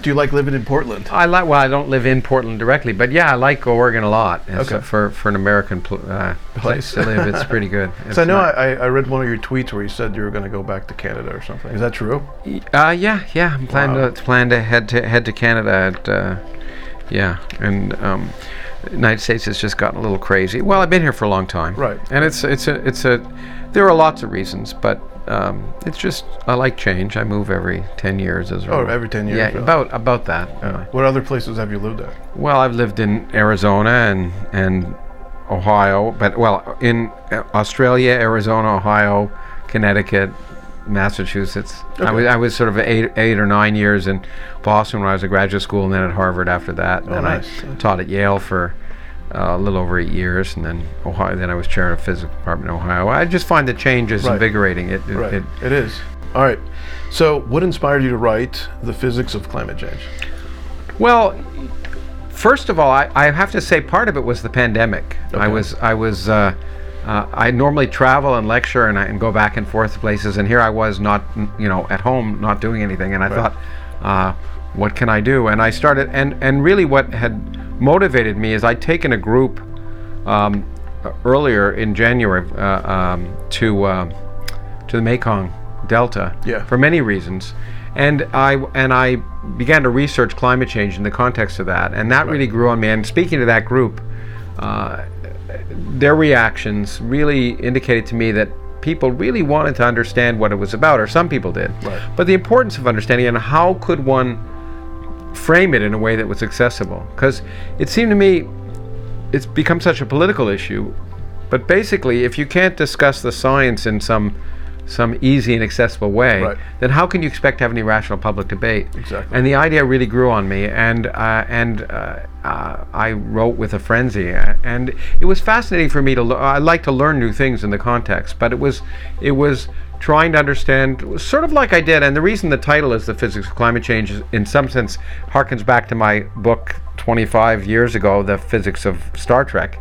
Do you like living in Portland? I like. Well, I don't live in Portland directly, but yeah, I like Oregon a lot. It's Okay. for for an American pl- uh, place to live, it's pretty good. It's So I know I, I read one of your tweets where you said you were going to go back to Canada or something. Is that true? Uh, yeah, yeah. I'm planning Wow. to plan to head to head to Canada. At, uh, yeah, and um, the United States has just gotten a little crazy. Well, I've been here for a long time, Right. And it's it's a it's a. There are lots of reasons, but um, it's just I like change. I move every ten years as well. Oh, every 10 years, Yeah, really? about about that. Yeah. What other places have you lived at? Well, I've lived in Arizona and and Ohio, but well, in uh, Australia, Arizona, Ohio, Connecticut, Massachusetts. I was I was sort of eight eight or nine years in Boston when I was at graduate school, and then at Harvard after that. And Oh, then nice. I taught at Yale for uh, a little over eight years, and then Ohio. Then I was chair of the physics department in Ohio. I just find the change is Right. invigorating. It, it, Right. it it is. All right. So, what inspired you to write The Physics of Climate Change? Well, first of all, I, I have to say part of it was the pandemic. I was I was uh, uh, I normally travel and lecture and, I, and go back and forth places, and here I was not you know at home not doing anything, and I thought, uh, what can I do? And I started and and really what had motivated me is I'd taken a group um, earlier in January uh, um, to uh, to the Mekong Delta Yeah. for many reasons, and I and I began to research climate change in the context of that, and that really grew on me. And speaking to that group, uh, their reactions really indicated to me that people really wanted to understand what it was about, or some people did. Right. But the importance of understanding and how could one frame it in a way that was accessible, because it seemed to me it's become such a political issue. But basically, if you can't discuss the science in some some easy and accessible way, Right. then how can you expect to have any rational public debate? Exactly. And the idea really grew on me, and uh, and uh, uh, I wrote with a frenzy, and it was fascinating for me to. Lo- I like to learn new things in the context, but it was it was trying to understand, sort of like I did, and the reason the title is the physics of climate change, is, in some sense, harkens back to my book 25 years ago, the physics of Star Trek,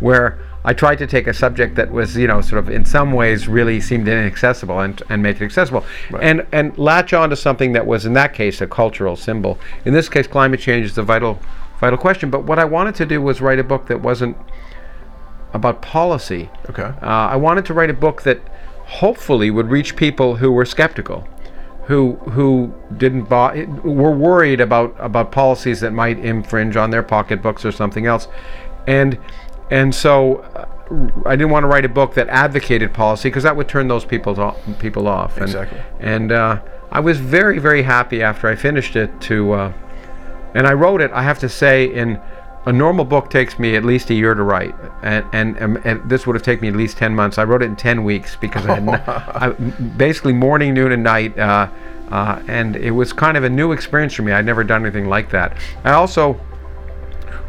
where I tried to take a subject that was, you know, sort of in some ways really seemed inaccessible and, and make it accessible. And and latch on to something that was in that case a cultural symbol. In this case, climate change is a vital vital question. But what I wanted to do was write a book that wasn't about policy. Okay. Uh, I wanted to write a book that hopefully would reach people who were skeptical, who who didn't buy, were worried about about policies that might infringe on their pocketbooks or something else, and and so uh, I didn't want to write a book that advocated policy because that would turn those people off, people off. And, Exactly. And uh, I was very very happy after I finished it to. Uh, and I wrote it. I have to say, in a normal book takes me at least a year to write, and and, um, and this would have taken me at least ten months. I wrote it in ten weeks because I had I, basically morning, noon, and night, uh, uh, and it was kind of a new experience for me. I'd never done anything like that. I also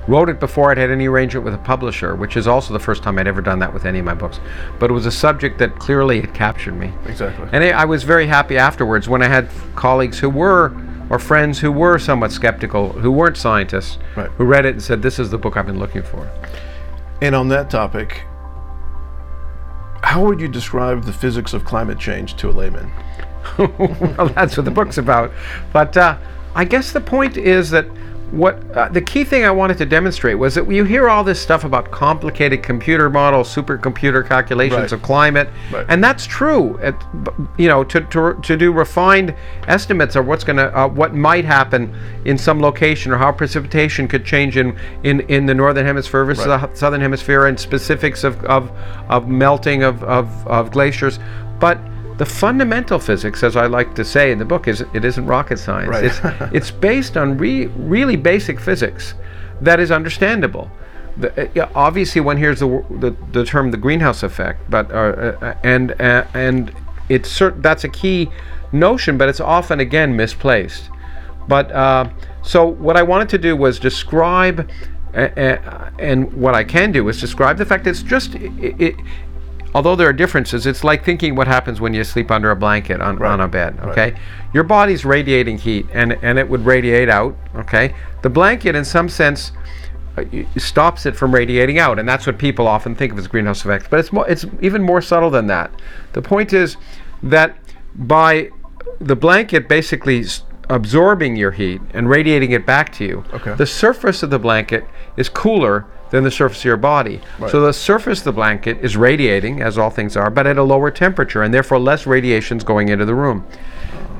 wrote it before I'd had any arrangement with a publisher, which is also the first time I'd ever done that with any of my books. But it was a subject that clearly had captured me. Exactly. And I I was very happy afterwards when I had colleagues who were, or friends who were somewhat skeptical, who weren't scientists, Right. who read it and said, This is the book I've been looking for. And on that topic, how would you describe the physics of climate change to a layman? well, that's what the book's about. But uh, I guess the point is that what uh, the key thing I wanted to demonstrate was that you hear all this stuff about complicated computer models, supercomputer calculations Right. of climate, Right. and that's true. It, you know, to, to, to do refined estimates of what's going to uh, what might happen in some location or how precipitation could change in in, in the northern hemisphere versus Right. the southern hemisphere and specifics of of, of melting of, of, of glaciers, but the fundamental physics, as I like to say in the book, is it isn't rocket science. Right. It's, it's based on re, really basic physics that is understandable. The, uh, obviously, one hears the, the the term the greenhouse effect, but uh, uh, and uh, and it's cert- that's a key notion, but it's often again misplaced. But uh, so what I wanted to do was describe, uh, uh, and what I can do is describe the fact that it's just it, it, although there are differences, it's like thinking what happens when you sleep under a blanket on, on a bed. Okay, your body's radiating heat, and and it would radiate out. Okay, the blanket, in some sense, uh, stops it from radiating out, and that's what people often think of as greenhouse effect. But it's more, it's even more subtle than that. The point is that by the blanket basically s- absorbing your heat and radiating it back to you. Okay. The surface of the blanket is cooler than the surface of your body. Right. So the surface of the blanket is radiating, as all things are, but at a lower temperature, and therefore less radiation is going into the room.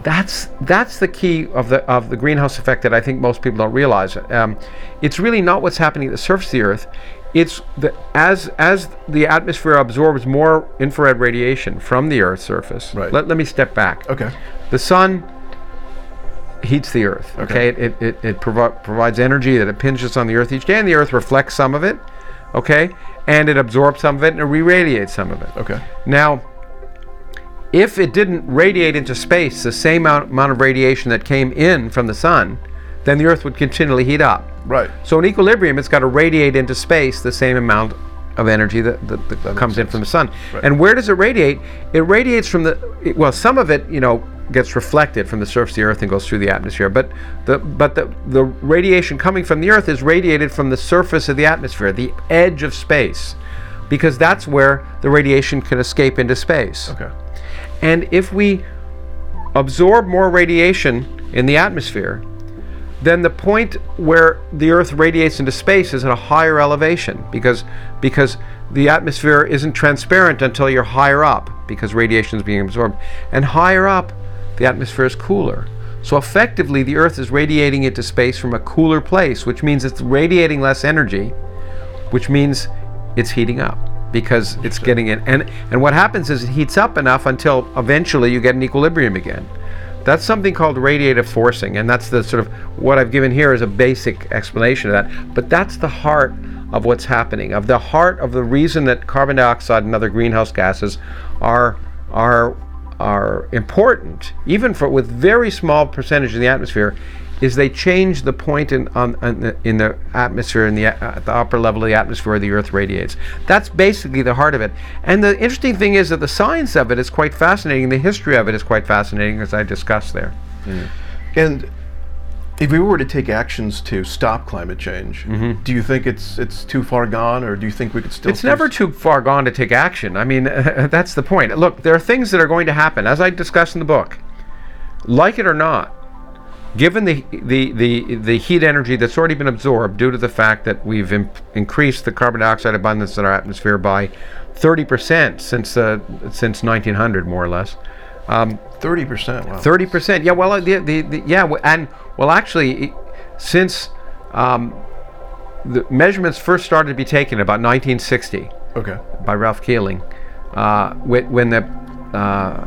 That's that's the key of the of the greenhouse effect that I think most people don't realize. Um, it's really not what's happening at the surface of the Earth. It's the as as the atmosphere absorbs more infrared radiation from the Earth's surface. Right. Let, let me step back. Okay. The sun heats the earth. Okay, Okay. it, it, it provi- provides energy that impinges on the earth each day, and the earth reflects some of it. Okay, and it absorbs some of it and it re-radiates some of it. Okay. Now, if it didn't radiate into space the same amount of radiation that came in from the sun, then the earth would continually heat up. Right. So in equilibrium, it's got to radiate into space the same amount of energy that, that, that comes in from the sun. Right. And where does it radiate? It radiates from the it- well, some of it, you know, gets reflected from the surface of the Earth and goes through the atmosphere. But the but the the radiation coming from the Earth is radiated from the surface of the atmosphere, the edge of space, because that's where the radiation can escape into space. Okay. And if we absorb more radiation in the atmosphere, then the point where the Earth radiates into space is at a higher elevation because because the atmosphere isn't transparent until you're higher up because radiation is being absorbed. And higher up, the atmosphere is cooler. So effectively, the Earth is radiating into space from a cooler place, which means it's radiating less energy, which means it's heating up because it's getting in. And and what happens is it heats up enough until eventually you get an equilibrium again. That's something called radiative forcing, and that's the sort of what I've given here is a basic explanation of that. But that's the heart of what's happening, of the heart of the reason that carbon dioxide and other greenhouse gases are are are important, even for with very small percentage in the atmosphere, is they change the point in on, on the, in the atmosphere in the at the upper level of the atmosphere where the Earth radiates. That's basically the heart of it. And the interesting thing is that the science of it is quite fascinating. The history of it is quite fascinating, as I discussed there. Mm. And if we were to take actions to stop climate change, mm-hmm. do you think it's it's too far gone, or do you think we could still? It's never too far gone to take action. I mean, that's the point. Look, there are things that are going to happen, as I discuss in the book. Like it or not, given the the the, the heat energy that's already been absorbed due to the fact that we've imp- increased the carbon dioxide abundance in our atmosphere by 30% since uh, since 1900, more or less. Um, Thirty percent. Wow. Thirty percent. Yeah. Well, uh, the, the, the yeah, w- and well, actually, since um, the measurements first started to be taken about 1960 Okay. by Ralph Keeling, uh, when, when the uh,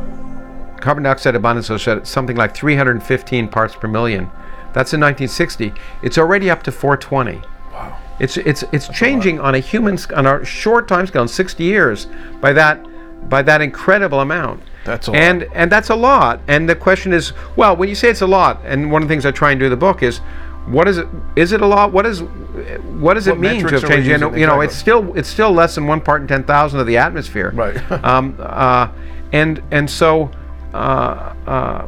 carbon dioxide abundance was at something like 315 parts per million. That's in 1960. It's already up to 420. Wow. It's it's it's changing on a human on a short time scale, in 60 years, by that by that incredible amount. That's a and lot. and that's a lot. And the question is, well, when you say it's a lot, and one of the things I try and do in the book is, what is it? Is it a lot? What is what does it mean to have changed? You know, you know, Exactly. it's still it's still less than one part in ten thousand of the atmosphere. Right. um, uh, and and so. Uh, uh,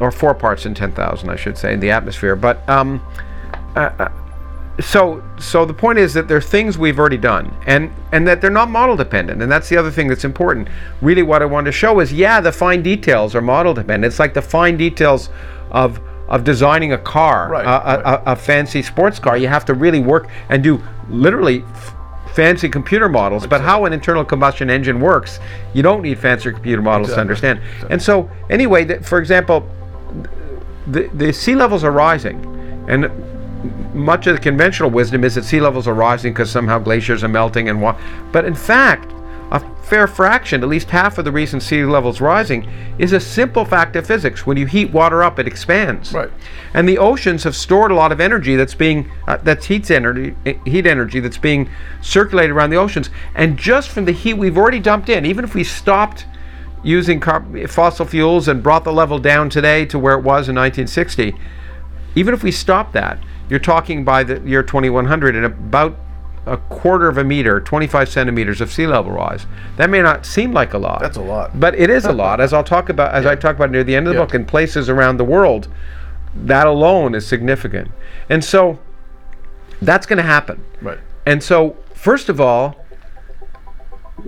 or four parts in 10,000, I should say, in the atmosphere. But um, so so the point is that there are things we've already done and and that they're not model dependent and that's the other thing that's important really what i wanted to show is yeah the fine details are model dependent it's like the fine details of of designing a car Right, a, a, right. a, a fancy sports car you have to really work and do literally f- fancy computer models but how an internal combustion engine works you don't need fancy computer models to Exactly. understand and so anyway th- for example the, the sea levels are rising and much of the conventional wisdom is that sea levels are rising because somehow glaciers are melting and what but in fact a fair fraction at least half of the reason sea levels rising is a simple fact of physics. When you heat water up it expands. Right. and the oceans have stored a lot of energy that's being uh, that's heat energy heat energy that's being circulated around the oceans. And just from the heat we've already dumped in even if we stopped using fossil fuels and brought the level down today to where it was in 1960 even if we stop that, you're talking by the year 2100 and about a quarter of a meter, 25 centimeters of sea level rise. That may not seem like a lot. That's a lot. But it is a lot, as I'll talk about, as I talk about near the end of the Yeah. book, in places around the world, that alone is significant. And so that's going to happen. Right. And so, first of all,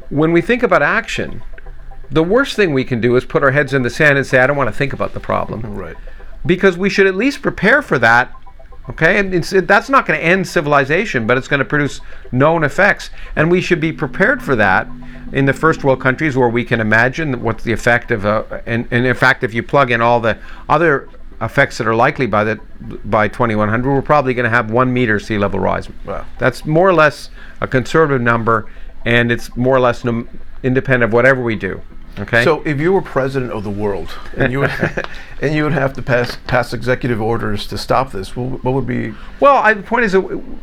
when we think about action, the worst thing we can do is put our heads in the sand and say, I don't want to think about the problem. Right. because we should at least prepare for that. Okay, and it's, it, that's not going to end civilization, but it's going to produce known effects, and we should be prepared for that in the first world countries where we can imagine what's the effect of a, and, and in fact, if you plug in all the other effects that are likely by the by 2100, we're probably going to have one meter sea level rise. Wow. That's more or less a conservative number, and it's more or less num- independent of whatever we do. Okay. So if you were president of the world and you would and you would have to pass pass executive orders to stop this, what, what would be? Well, I, the point is, that w-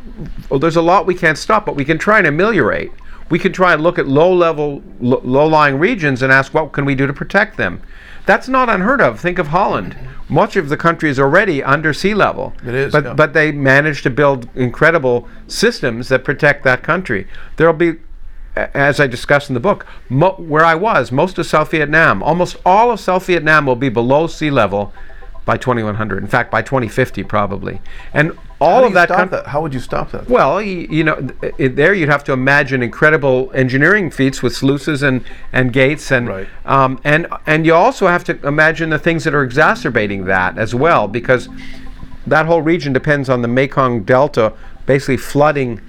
well, there's a lot we can't stop, but we can try and ameliorate. We can try and look at low-level, lo- low-lying regions and ask what can we do to protect them. That's not unheard of. think of Holland. Much of the country is already under sea level. It is, but yeah. but they managed to build incredible systems that protect that country. There'll be, as I discussed in the book, mo- where I was, most of South Vietnam, almost all of South Vietnam will be below sea level by 2100. In fact, by 2050 probably. And all of that, coun- that? How would you stop that? well, y- you know, th- i- there you'd have to imagine incredible engineering feats with sluices and, and gates, and Right. um, and and you also have to imagine the things that are exacerbating that as well, because that whole region depends on the Mekong Delta basically flooding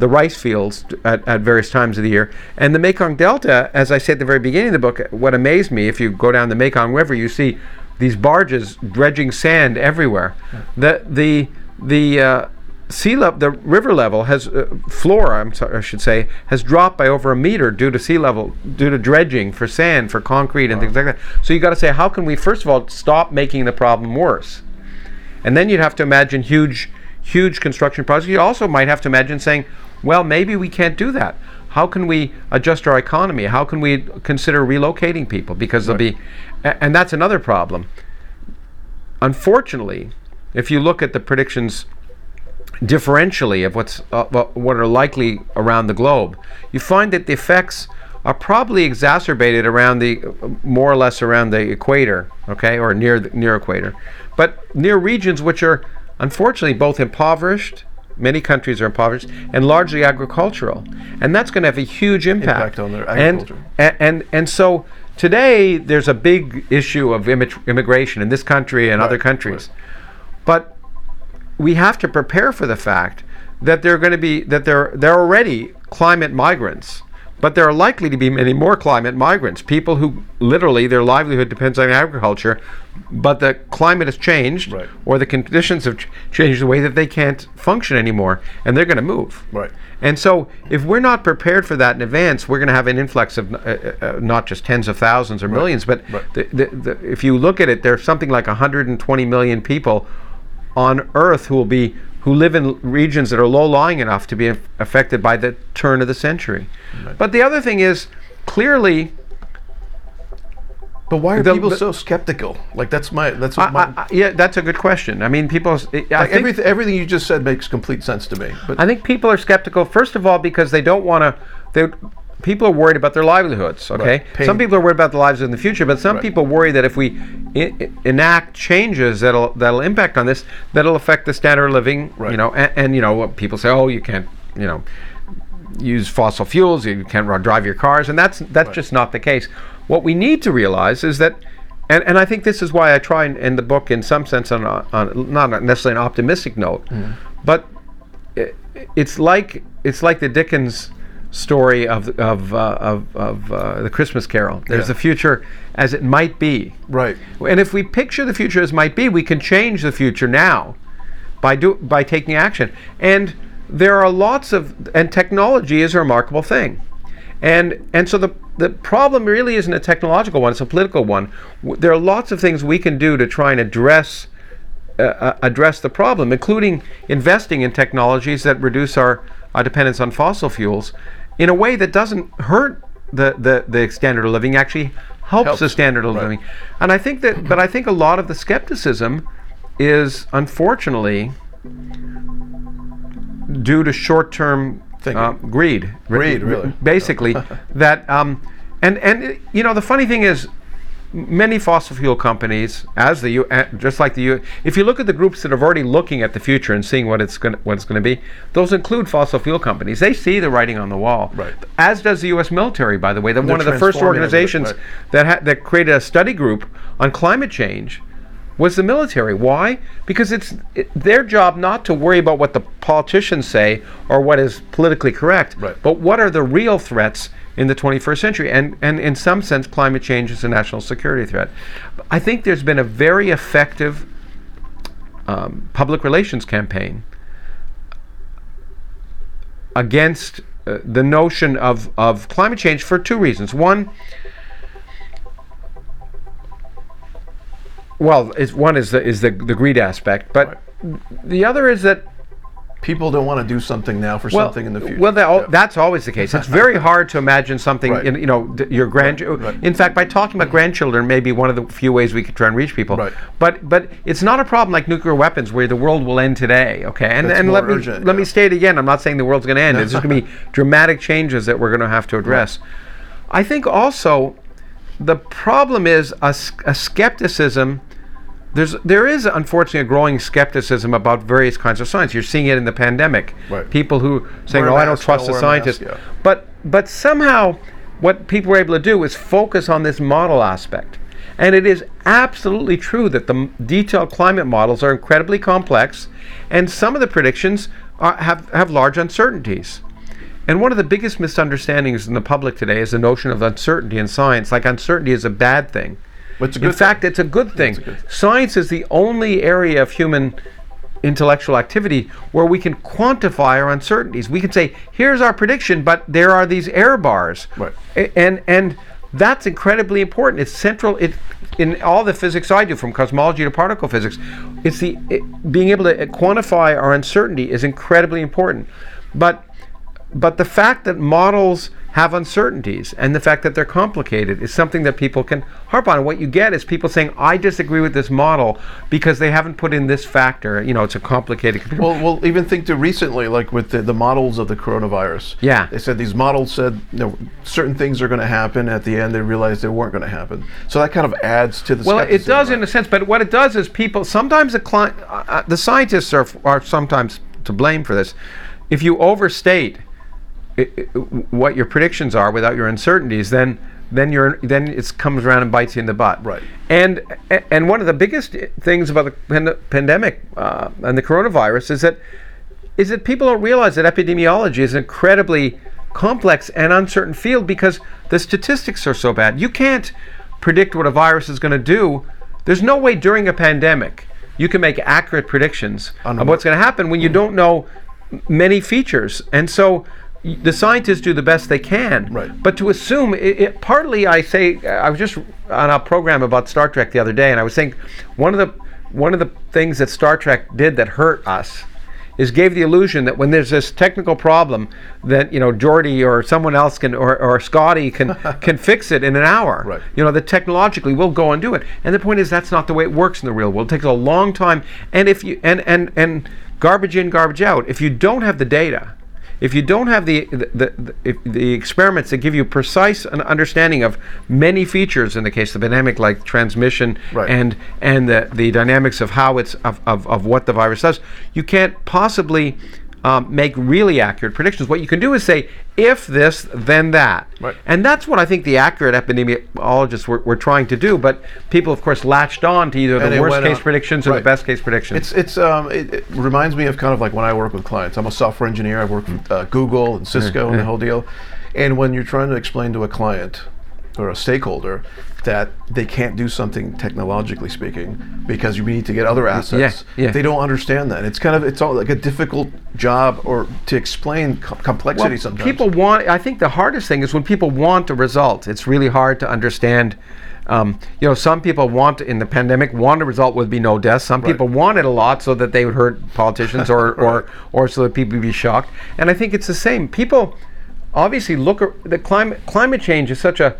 the rice fields at, at various times of the year. And the Mekong Delta, as I said at the very beginning of the book, what amazed me, if you go down the Mekong River, you see these barges dredging sand everywhere. The the the uh, sea level, the river level has uh, floor, I'm sorry, I should say, has dropped by over a meter due to sea level, due to dredging for sand, for concrete, and things like that. So you got to say, how can we first of all stop making the problem worse? And then you'd have to imagine huge, huge construction projects. You also might have to imagine saying, well, maybe we can't do that. How can we adjust our economy? How can we consider relocating people? Because there'll be, and that's another problem. Unfortunately, if you look at the predictions differentially of what's uh, what are likely around the globe, you find that the effects are probably exacerbated around the uh, more or less around the equator, okay, or near the, near equator, but near regions which are unfortunately both impoverished. Many countries are impoverished and largely agricultural, and that's going to have a huge impact, Impact on their And- agriculture. and, and and so today there's a big issue of immi- immigration in this country and other Right, countries, but we have to prepare for the fact that they're going to be that they're they're already climate migrants but there are likely to be many more climate migrants people who literally their livelihood depends on agriculture but the climate has changed Right. or the conditions have ch- changed the way that they can't function anymore and they're going to move Right. and so, if we're not prepared for that in advance, we're going to have an influx of uh, uh, uh, not just tens of thousands or millions, but Right. the, the, the, if you look at it, there's something like 120 million people on Earth who will be who live in regions that are low-lying enough to be aff- affected by the turn of the century. But the other thing is, clearly, But why are The- people the- so skeptical? Like that's my that's I, my, I, I- yeah, that's a good question. I mean, people. like everything everything you just said makes complete sense to me. But I think people are skeptical, first of all, because they don't want to. They people are worried about their livelihoods. Okay, Right. Some people are worried about their lives in the future, but some Right. people worry that if we I- enact changes that'll that'll impact on this, that'll affect the standard of living. Right. You know, and, and you know, people say, oh, you can't, you know, use fossil fuels, you can't run, drive your cars, and that's that's just not the case. What we need to realize is that. And, and I think this is why I try and end the book in some sense on, a, on not necessarily an optimistic note, Mm-hmm. but i- it's like it's like the Dickens story of of uh, of, of uh, the Christmas Carol. There's Yeah. the future as it might be, right. and if we picture the future as might be, we can change the future now by do by taking action. And there are lots of and technology is a remarkable thing. And and so the the problem really isn't a technological one; it's a political one. W- There are lots of things we can do to try and address uh, uh, address the problem, including investing in technologies that reduce our, our dependence on fossil fuels in a way that doesn't hurt the, the, the standard of living, actually helps, the standard of right. living. And I think that, but I think a lot of the skepticism is unfortunately due to short-term uh, greed. Greed, really. Basically, that um, and and you know the funny thing is, many fossil fuel companies, as the U, uh, just like the U, if you look at the groups that are already looking at the future and seeing what it's going what it's going to be, those include fossil fuel companies. They see the writing on the wall. Right. As does the U.S. military, by the way. They're They're one of the first organizations right. that ha- that created a study group on climate change was the military. Why? Because it's it, their job not to worry about what the politicians say or what is politically correct, Right. but what are the real threats in the 21st century. And, and in some sense, climate change is a national security threat. I think there's been a very effective um, public relations campaign against uh, the notion of, of climate change for two reasons. One, well, is one is the is the, the greed aspect, but the other is that People don't want to do something now for something in the future. well, that, Yeah. that's always the case. It's very hard to imagine something. Right. In, you know, your grandchildren. right. In fact, by talking about grandchildren, maybe one of the few ways we could try and reach people. Right. But but it's not a problem like nuclear weapons, where the world will end today. Okay, and It's and let me urgent, let me yeah. state again. I'm not saying the world's going to end. It's just going to be dramatic changes that we're going to have to address. I think also the problem is a, a skepticism. There's there is unfortunately a growing skepticism about various kinds of science. You're seeing it in the pandemic. Right. People who saying, "Oh, I don't trust the wear mask," scientists," yeah. but but somehow what people were able to do is focus on this model aspect. And it is absolutely true that the m- detailed climate models are incredibly complex, and some of the predictions are, have, have large uncertainties. And one of the biggest misunderstandings in the public today is the notion of uncertainty in science, like uncertainty is a bad thing. It's in fact, thing. it's a good thing. a good. Science is the only area of human intellectual activity where we can quantify our uncertainties. We can say, here's our prediction, but there are these error bars. Right. A- And and that's incredibly important. It's central it in all the physics I do from cosmology to particle physics. It's the it, being able to uh, quantify our uncertainty is incredibly important. But but the fact that models have uncertainties and the fact that they're complicated is something that people can harp on. And what you get is people saying, I disagree with this model because they haven't put in this factor. You know, it's a complicated computer. Well, well, even think to recently, like with the, the models of the coronavirus. Yeah. They said these models said you know, certain things are going to happen. At the end, they realized they weren't going to happen. So that kind of adds to the. Well, it does right? in a sense, but what it does is people sometimes the cli- uh, uh, the scientists are, are sometimes to blame for this. If you overstate what your predictions are without your uncertainties, then then you're then it comes around and bites you in the butt. Right. And and one of the biggest things about the pand- pandemic uh, and the coronavirus is that is that people don't realize that epidemiology is an incredibly complex and uncertain field because the statistics are so bad. You can't predict what a virus is going to do. There's no way during a pandemic you can make accurate predictions of what's going to happen when you don't know many features. And so the scientists do the best they can. Right. But to assume, it, it, partly I say, I was just on a program about Star Trek the other day, and I was saying one of the one of the things that Star Trek did that hurt us is gave the illusion that when there's this technical problem that you know Geordi or someone else can or, or Scotty can can fix it in an hour. Right. You know that technologically we'll go and do it. And the point is that's not the way it works in the real world. It takes a long time. And if you and and and garbage in, garbage out. If you don't have the data, if you don't have the the, the, if the experiments that give you precise an understanding of many features in the case of the pandemic like transmission Right. and and the, the dynamics of how it's of, of, of what the virus does you can't possibly um, make really accurate predictions what you can do is say if this then that Right. and that's what I think the accurate epidemiologists were, were trying to do but people of course latched on to either And the worst case on- predictions or the best case predictions It's it's um it, it reminds me of kind of like when I work with clients. I'm a software engineer. I work with uh, Google and Cisco and the whole deal. And when you're trying to explain to a client or a stakeholder that they can't do something technologically speaking because you need to get other assets, yeah. yeah. they don't understand that. It's kind of it's all like a difficult job or to explain co- complexity Well, sometimes. People want. I think the hardest thing is when people want a result. It's really hard to understand. Um, you know, some people want in the pandemic want a result would be no deaths. Some people want it a lot so that they would hurt politicians or or or so that people would be shocked. And I think it's the same. People obviously look at the climate climate change is such a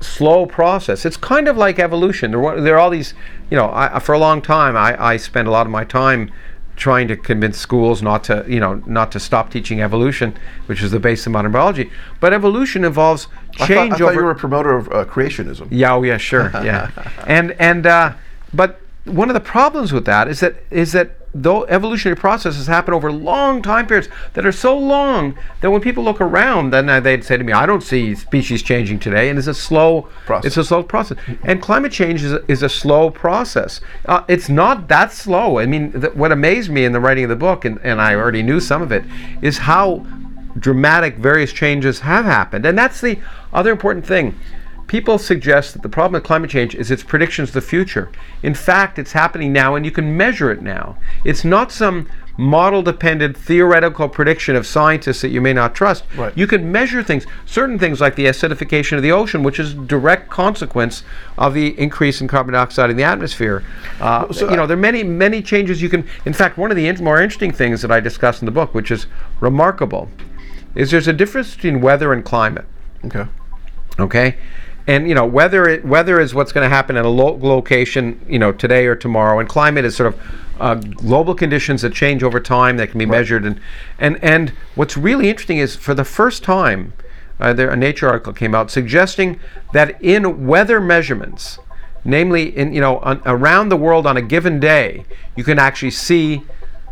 slow process. It's kind of like evolution. There, there are all these, you know, I, for a long time, I, I spent a lot of my time trying to convince schools not to, you know, not to stop teaching evolution, which is the base of modern biology. But evolution involves I change thought, I thought over. you were a promoter of uh, creationism. Yeah, oh yeah, sure, yeah, and and uh, but one of the problems with that is that is that though evolutionary processes happen over long time periods that are so long that when people look around, then they'd say to me, "I don't see species changing today," and it's a slow Process. It's a slow process, and climate change is a, is a slow process. Uh, it's not that slow. I mean, th- what amazed me in the writing of the book, and, and I already knew some of it, is how dramatic various changes have happened, and that's the other important thing. People suggest that the problem with climate change is its predictions of the future. In fact, it's happening now and you can measure it now. It's not some model dependent theoretical prediction of scientists that you may not trust. Right. You can measure things, certain things like the acidification of the ocean, which is a direct consequence of the increase in carbon dioxide in the atmosphere. Uh, So you know, there are many, many changes you can. In fact, one of the in- more interesting things that I discuss in the book, which is remarkable, is there's a difference between weather and climate Okay. okay and you know weather it, weather is what's going to happen at a lo- location you know today or tomorrow. And climate is sort of uh, global conditions that change over time that can be measured. And and and what's really interesting is for the first time uh, there a nature article came out suggesting that in weather measurements namely in you know on, around the world on a given day you can actually see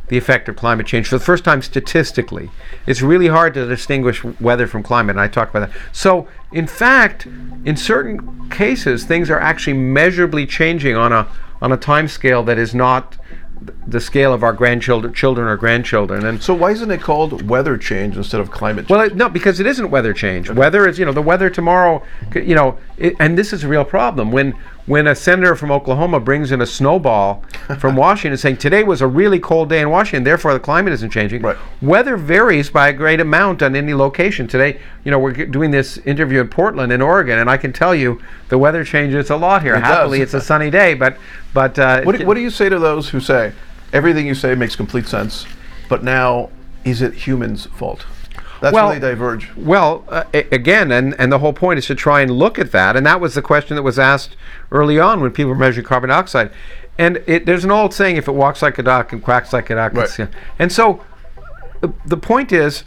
the effect of climate change for the first time statistically. It's really hard to distinguish weather from climate, and I talk about that. So, in fact, in certain cases, things are actually measurably changing on a on a time scale that is not the scale of our grandchildren, children or grandchildren. And So why isn't it called weather change instead of climate change? well, it, no, because it isn't weather change. Weather is, you know, the weather tomorrow, you know, it, and this is a real problem. When when a senator from Oklahoma brings in a snowball from Washington saying today was a really cold day in Washington, therefore the climate isn't changing. Right. Weather varies by a great amount on any location. Today, you know, we're g- doing this interview in Portland, in Oregon, and I can tell you the weather changes a lot here. It Happily, does. it's a sunny day, but but uh, what, do, what do you say to those who say everything you say makes complete sense, but now is it humans' fault? That's Well- where they diverge. Well, uh, again, and, and the whole point is to try and look at that. And that was the question that was asked early on when people were measuring carbon dioxide. And it, there's an old saying if it walks like a duck and quacks like a duck. it's- Right. And so the, the point is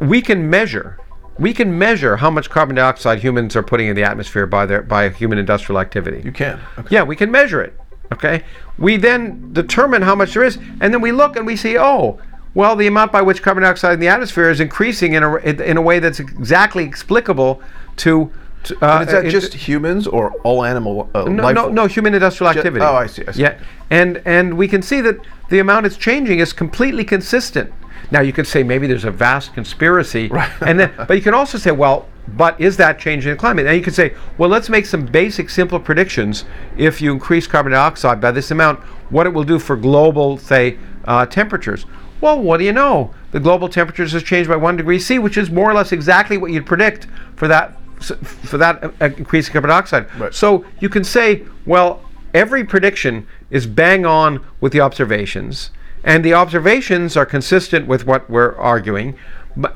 we can measure. We can measure how much carbon dioxide humans are putting in the atmosphere by their by human industrial activity. You can. Okay. Yeah, we can measure it. Okay. We then determine how much there is, and then we look and we see, oh, well, the amount by which carbon dioxide in the atmosphere is increasing in a, in a way that's exactly explicable to. to uh, is that just humans or all animal uh, no, life no, no, human industrial activity. oh, I see, I see. Yeah, and and we can see that the amount it's changing is completely consistent. Now you could say maybe there's a vast conspiracy, Right. and then but you can also say, well, but is that changing the climate? And you could say, well, let's make some basic, simple predictions. If you increase carbon dioxide by this amount, what it will do for global, say, uh, temperatures. Well, what do you know? The global temperatures has changed by one degree C, which is more or less exactly what you'd predict for that for that uh, increase in carbon dioxide. Right. So you can say, well, every prediction is bang on with the observations, and the observations are consistent with what we're arguing,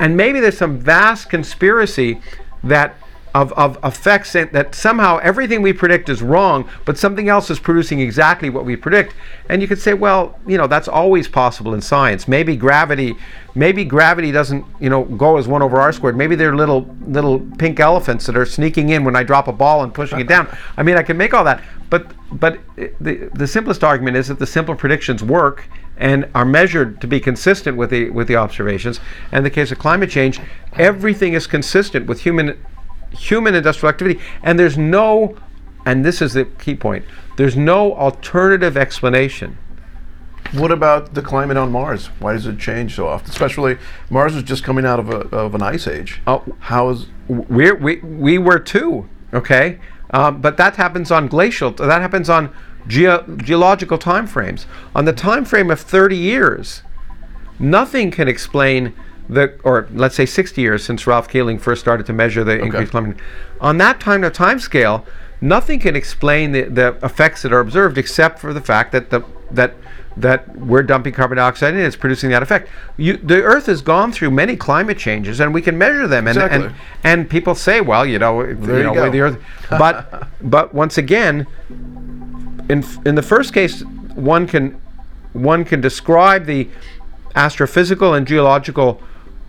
and maybe there's some vast conspiracy that of, of effects that, somehow everything we predict is wrong, but something else is producing exactly what we predict. And you could say, well, you know, that's always possible in science. Maybe gravity, maybe gravity doesn't, you know, go as one over r squared. Maybe they're little little pink elephants that are sneaking in when I drop a ball and pushing it down. I mean, I can make all that, but but the the simplest argument is that the simple predictions work and are measured to be consistent with the with the observations. And in the case of climate change, everything is consistent with human human industrial activity, and there's no, and this is the key point, there's no alternative explanation. What about the climate on Mars? Why does it change so often? Especially Mars is just coming out of a of an ice age. Oh. How is We're, we we were too, okay, um, but that happens on glacial. That happens on geo, geological time frames. On the time frame of 30 years, nothing can explain the, or let's say 60 years since Ralph Keeling first started to measure the increased climate. On that time to time scale, nothing can explain the, the effects that are observed except for the fact that the that that we're dumping carbon dioxide in, it's producing that effect. You, the Earth has gone through many climate changes, and we can measure them. And and, Exactly. and people say, well, you know, you you know, the Earth, but but once again, in in the first case, one can one can describe the astrophysical and geological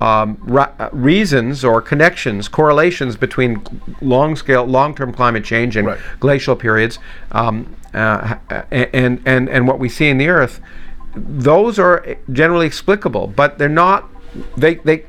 um, ra- uh, reasons or connections, correlations between long scale, long term climate change and Right. glacial periods, um, uh, and, and, and what we see in the Earth, those are generally explicable, but they're not. They, they,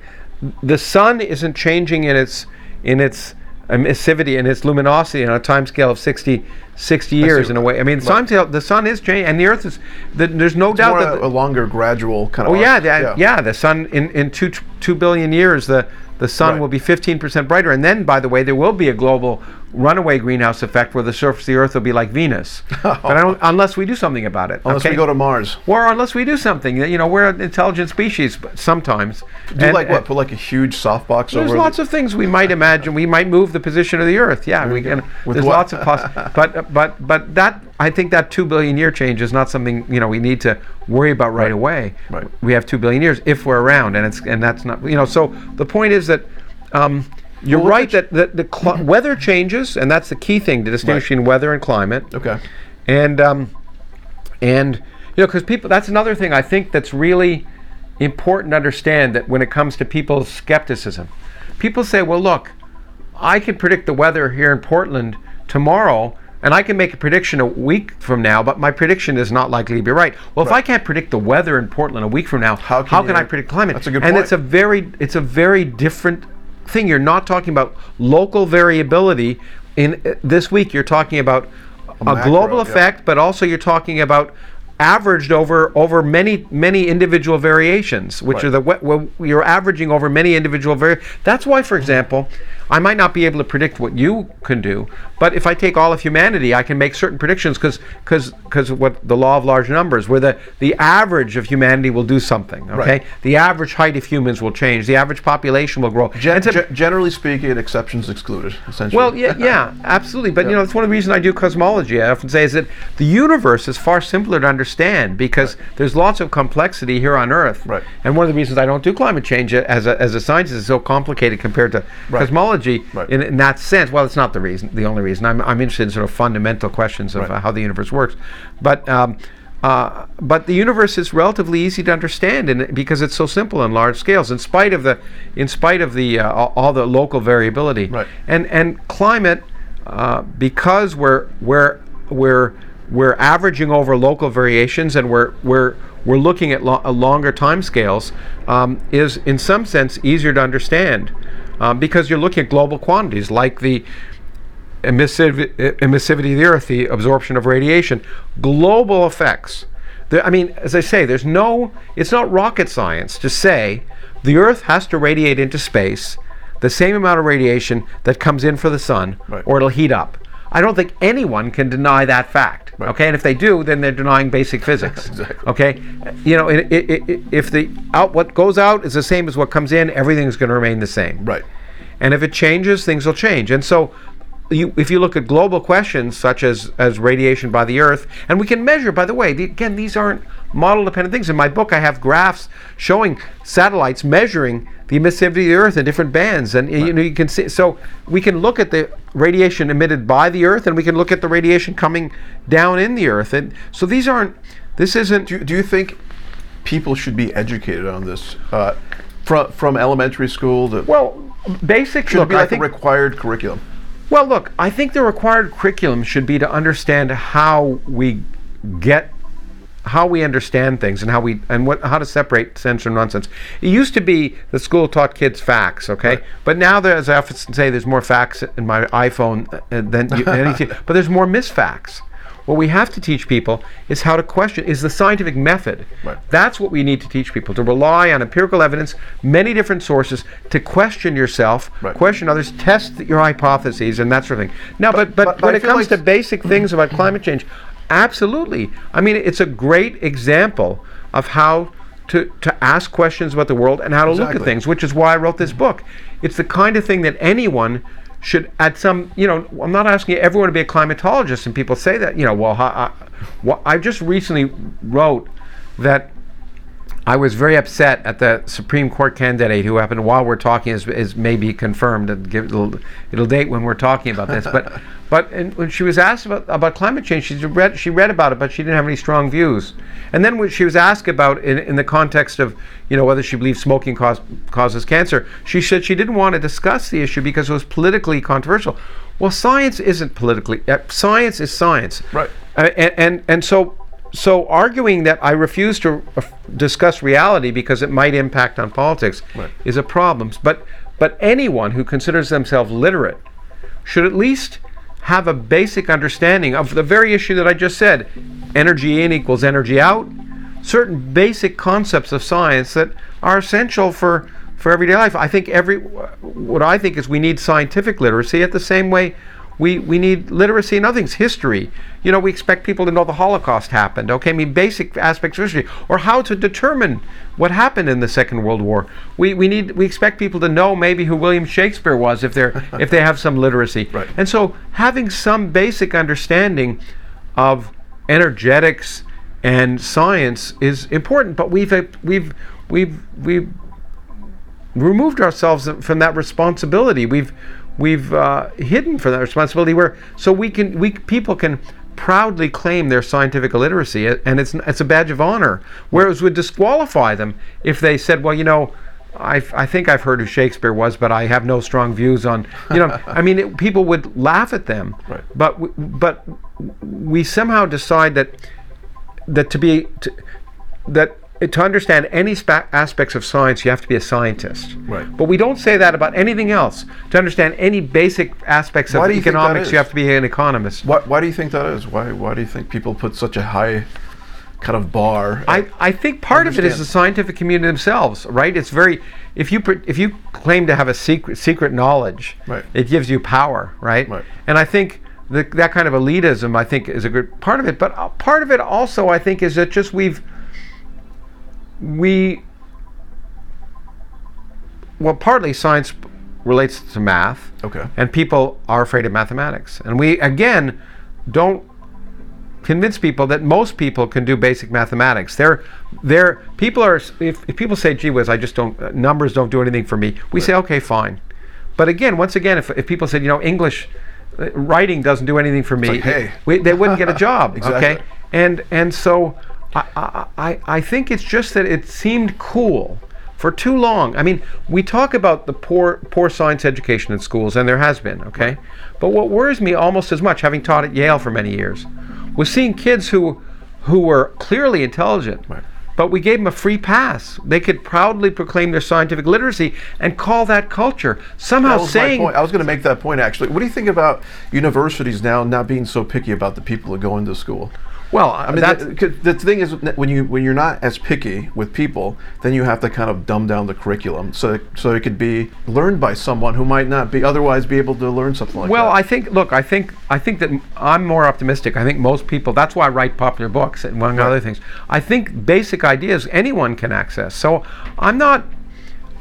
the sun isn't changing in its in its Um, emissivity and its luminosity on a time scale of 60, 60 years in a way. I mean, time scale, the sun is changing, and the Earth is. The, there's no doubt More that. a, the- a longer, gradual kind of. Oh yeah, the, yeah, The sun in in two two billion years, the the sun Right. will be 15% brighter, and then, by the way, there will be a global runaway greenhouse effect where the surface of the Earth will be like Venus. but I don't, unless we do something about it. Unless okay? we go to Mars. or unless we do something. You know, we're an intelligent species but sometimes. Do you like what? Put like a huge softbox There's over. There's lots of things we might imagine. We might move the position of the Earth. Yeah, we can. With there's what? lots of poss- but but but that I think that two billion year change is not something you know we need to worry about right, Right. away. Right. We have two billion years if we're around, and it's and that's not you know. So the point is that. Um, you're Well, right that, that the cl- weather changes, and that's the key thing to distinguishing weather and climate. Okay. and um, and you know because people that's another thing i think that's really important to understand that when it comes to people's skepticism. People say well look i can predict the weather here in portland tomorrow and i can make a prediction a week from now but my prediction is not likely to be right. Well if i can't predict the weather in portland a week from now How how can can, i predict climate? That's a good and point. it's a very it's a very different thing you're not talking about local variability in uh, this week you're talking about a, macro, global yeah. effect but also you're talking about averaged over over many many individual variations which Right. are the we- well, you're averaging over many individual vari- that's why for example i might not be able to predict what you can do but if i take all of humanity i can make certain predictions because because what the law of large numbers where the the average of humanity will do something okay Right. the average height of humans will change the average population will grow Gen- a- ge- generally speaking, exceptions excluded. Essentially. well, yeah, yeah, absolutely. But you know, that's one of the reasons I do cosmology. I often say is that the universe is far simpler to understand because there's lots of complexity here on Earth. Right. And one of the reasons I don't do climate change as a, as a scientist is so complicated compared to Right. cosmology Right. in, in that sense. Well, it's not the reason, the only reason. I'm, I'm interested in sort of fundamental questions of Right. uh, how the universe works. But um, uh, but the universe is relatively easy to understand, and because it's so simple on large scales, in spite of the, in spite of the uh, all, all the local variability, Right. and and climate, uh, because we're we're we're we're averaging over local variations, and we're we're we're looking at lo- uh, longer time scales, um, is in some sense easier to understand, um, because you're looking at global quantities like the emissiv- emissivity of the Earth, the absorption of radiation, global effects. There, I mean, as I say, there's no, it's not rocket science to say the Earth has to radiate into space the same amount of radiation that comes in for the sun, Right. or it'll heat up. I don't think anyone can deny that fact. Right. Okay, and if they do, then they're denying basic physics. Exactly. Okay, you know, i i i if the out what goes out is the same as what comes in, everything's going to remain the same. right. And if it changes, things will change. And so, you, if you look at global questions such as, as radiation by the Earth, and we can measure, by the way, the, again, these aren't model dependent things. In my book, I have graphs showing satellites measuring the emissivity of the Earth in different bands. And you know, you can see, so we can look at the radiation emitted by the Earth and we can look at the radiation coming down in the Earth. And so these aren't, this isn't. Do you, do you think people should be educated on this uh, from from elementary school to? well, basic. should look, be I like think, a required curriculum? Well, look, I think the required curriculum should be to understand how we get how we understand things and how we and what how to separate sense from nonsense. It used to be the school taught kids facts, okay? Right. But now there's I often say there's more facts in my iPhone uh, than you, anything, but there's more misfacts. What we have to teach people is how to question is the scientific method. Right. That's what we need to teach people to rely on empirical evidence, many different sources, to question yourself, Right. question others, test your hypotheses, and that sort of thing. Now, but but, but- but when it comes like- to basic things about climate change, absolutely. I mean, it's a great example of how to, to ask questions about the world and how to look at things, which is why I wrote this book. It's the kind of thing that anyone should, at some, you know, I'm not asking everyone to be a climatologist, and people say that, you know, well, I, I, well, I just recently wrote that I was very upset at the Supreme Court candidate who happened while we're talking is, is maybe confirmed and give, it'll, it'll date when we're talking about this. But but and when she was asked about, about climate change, she read she read about it, but she didn't have any strong views. And then when she was asked about in, in the context of you know whether she believes smoking cause, causes cancer, she said she didn't want to discuss the issue because it was politically controversial. Well, science isn't politically. Uh, science is science. Right. Uh, and, and and so so arguing that I refuse to uh, discuss reality because it might impact on politics Right. is a problem. But but anyone who considers themselves literate should at least have a basic understanding of the very issue that I just said: energy in equals energy out. Certain basic concepts of science that are essential for for everyday life. I think every what I think is we need scientific literacy at the same way we, we need literacy in other things, history. You know, we expect people to know the Holocaust happened, okay? I mean, basic aspects of history, or how to determine what happened in the Second World War. We, we need we expect people to know maybe who William Shakespeare was if they're if they have some literacy. Right. And so having some basic understanding of energetics and science is important, but we've we've we've we've removed ourselves from that responsibility. We've we've uh, hidden from that responsibility. Where so we can we people can proudly claim their scientific illiteracy, and it's it's a badge of honor. Whereas would disqualify them if they said, well, you know. I, I think I've heard who Shakespeare was, but I have no strong views on. You know, I mean, it, people would laugh at them. Right. But w- but we somehow decide that that to be to, that to understand any spa- aspects of science, you have to be a scientist. Right. But we don't say that about anything else. To understand any basic aspects Why of you economics, you have to be an economist. Why, why do you think that is? Why why do you think people put such a high kind of bar? I, I think part of it is the scientific community themselves, right? It's very if you pr- if you claim to have a secret secret knowledge, Right. it gives you power, right? Right. And I think the, that kind of elitism, I think, is a good part of it. But uh, part of it also, I think, is that just we've we well, partly science relates to math, okay. and people are afraid of mathematics. And we again don't convince people that most people can do basic mathematics. They're, they're people are if, if people say, "Gee whiz, I just don't uh, numbers don't do anything for me," we say, "Okay, fine." But again, once again, if, if people said, "You know, English uh, writing doesn't do anything for me," like, hey. we, they wouldn't get a job. Exactly. Okay, and and so I, I I think it's just that it seemed cool for too long. I mean, we talk about the poor poor science education in schools, and there has been, okay? But what worries me almost as much, having taught at Yale for many years, was seeing kids who who were clearly intelligent. Right. But we gave them a free pass. They could proudly proclaim their scientific literacy and call that culture. Somehow That saying. I was going to make that point actually. What do you think about universities now not being so picky about the people that go into school? Well, I uh, mean, that's the, thing is, when you when you're not as picky with people, then you have to kind of dumb down the curriculum so so it could be learned by someone who might not be otherwise be able to learn something like Well, that. Well, I think. Look, I think. I think that I'm more optimistic. I think most people. That's why I write popular books, and among other things. I think basic ideas anyone can access. So I'm not.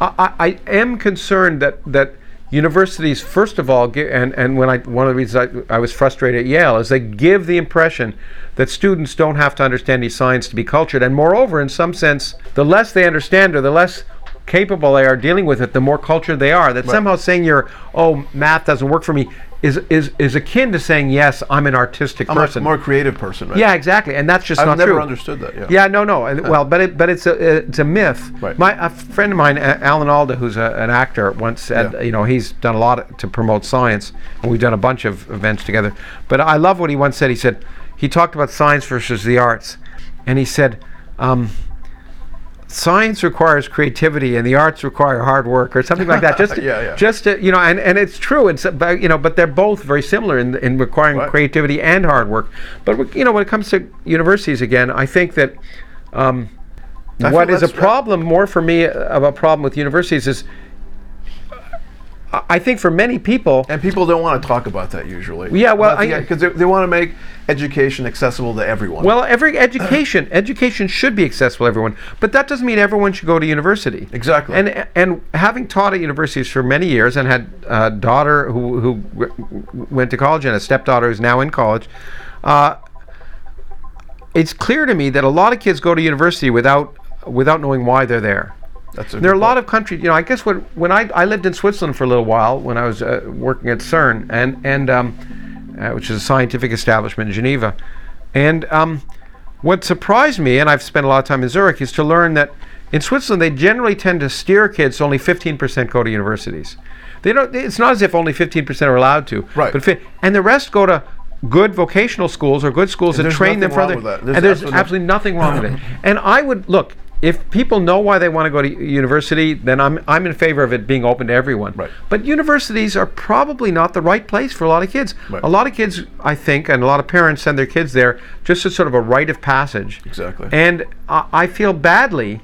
I, I, I am concerned that that universities, first of all, and and when I one of the reasons I, I was frustrated at Yale is they give the impression that students don't have to understand any science to be cultured, and moreover, in some sense, the less they understand or the less capable they are dealing with it, the more cultured they are. That somehow saying you're, oh, math doesn't work for me, is is is akin to saying yes, I'm an artistic I'm a person. more creative person, right? yeah, exactly, and that's just not. true. I've never understood that. Yeah. Yeah, no, no. and- Well, but it, but it's a it's a myth. Right. My a friend of mine, Alan Alda, who's a, an actor, once said, Yeah. you know, he's done a lot to promote science, and we've done a bunch of events together. But I love what he once said. He said he talked about science versus the arts, and he said. Um, Science requires creativity, and the arts require hard work, or something like that. Just, to- Yeah, yeah. just to, you know, and, and it's true. It's about, you know, but they're both very similar in, in requiring Right. creativity and hard work. But you know, when it comes to universities, again, I think that um, I what is a problem more for me of a problem with universities is I- think for many people, And people don't want to talk about that usually. Yeah, well, I- because they, they want to make education accessible to everyone. well, every education education should be accessible to everyone, but that doesn't mean everyone should go to university. Exactly. And and having taught at universities for many years and had a daughter who who w- went to college and a stepdaughter who's now in college, uh, it's clear to me that a lot of kids go to university without without knowing why they're there. That's There are a lot point. of countries, you know. I guess when when I, I lived in Switzerland for a little while when I was uh, working at CERN and and um, uh, which is a scientific establishment in Geneva, and um, what surprised me, and I've spent a lot of time in Zurich, is to learn that in Switzerland they generally tend to steer kids so only 15% go to universities. They don't. It's not as if only 15% are allowed to. Right. But fi- and the rest go to good vocational schools or good schools And that train them for other. There's and there's absolutely absolutely nothing wrong with it. And I would look if people know why they want to go to university, then I'm I'm in favor of it being open to everyone. Right. But universities are probably not the right place for a lot of kids. Right. A lot of kids, I think, and a lot of parents send their kids there just as sort of a rite of passage. Exactly. And I, I feel badly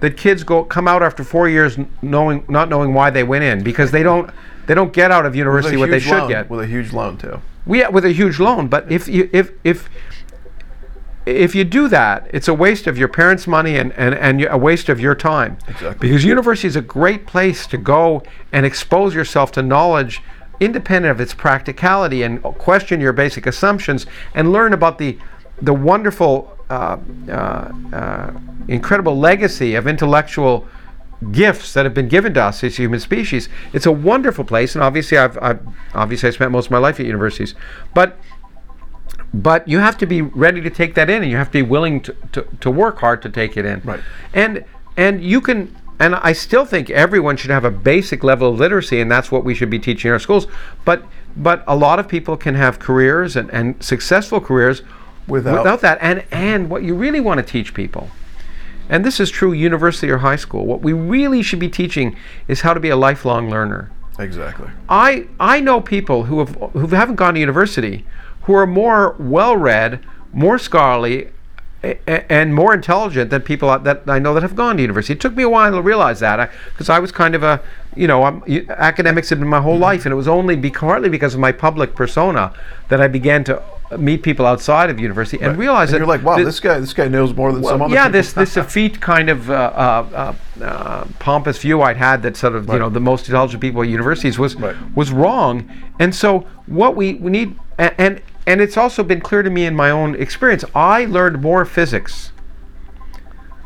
that kids go come out after four years knowing not knowing why they went in because they don't they don't get out of university what they should loan, get. with a huge loan too. We with a huge loan, but if you if if if you do that, it's a waste of your parents' money and, and, and a waste of your time. Exactly. Because university is a great place to go and expose yourself to knowledge independent of its practicality and question your basic assumptions and learn about the the wonderful uh, uh, uh, incredible legacy of intellectual gifts that have been given to us as human species. It's a wonderful place, and obviously, I've, I've obviously I spent most of my life at universities, but but you have to be ready to take that in, and you have to be willing to, to, to work hard to take it in. Right. And and you can. And I still think everyone should have a basic level of literacy, and that's what we should be teaching in our schools. But but a lot of people can have careers and, and successful careers Without- without that. And and what you really want to teach people and this is true university or high school what we really should be teaching is how to be a lifelong learner Exactly. i i know people who have who haven't gone to university who are more well read more scholarly and more intelligent than people that I know that have gone to university. It took me a while to realize that because I, was kind of a, you know, I'm, academics had been my whole life, and it was only be, partly because of my public persona that I began to meet people outside of university and realize And that you're like, wow, that- this guy, this guy knows more than some other. yeah, people. this this effete kind of uh, uh, uh, uh, pompous view I'd had that sort of you know the most intelligent people at universities was Right. was wrong, and so what we, we need and, and and it's also been clear to me in my own experience. I learned more physics.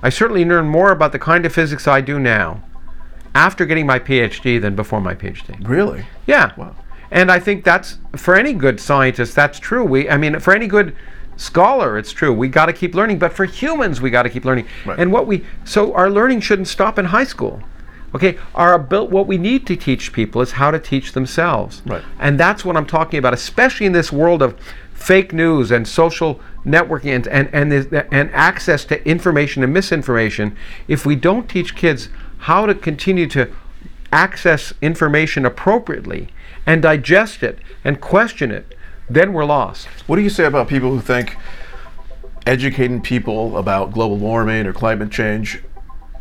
I certainly learned more about the kind of physics I do now after getting my PhD than before my PhD. Really? Yeah. Wow. And I think that's for any good scientist, that's true. We, I mean, for any good scholar, it's true. We got to keep learning. But for humans, we got to keep learning. Right. And what we, so our learning shouldn't stop in high school. Okay, our abil- what we need to teach people is how to teach themselves. Right. And that's what I'm talking about, especially in this world of fake news and social networking and and and, this- and access to information and misinformation. If we don't teach kids how to continue to access information appropriately and digest it and question it, then we're lost. What do you say about people who think educating people about global warming or climate change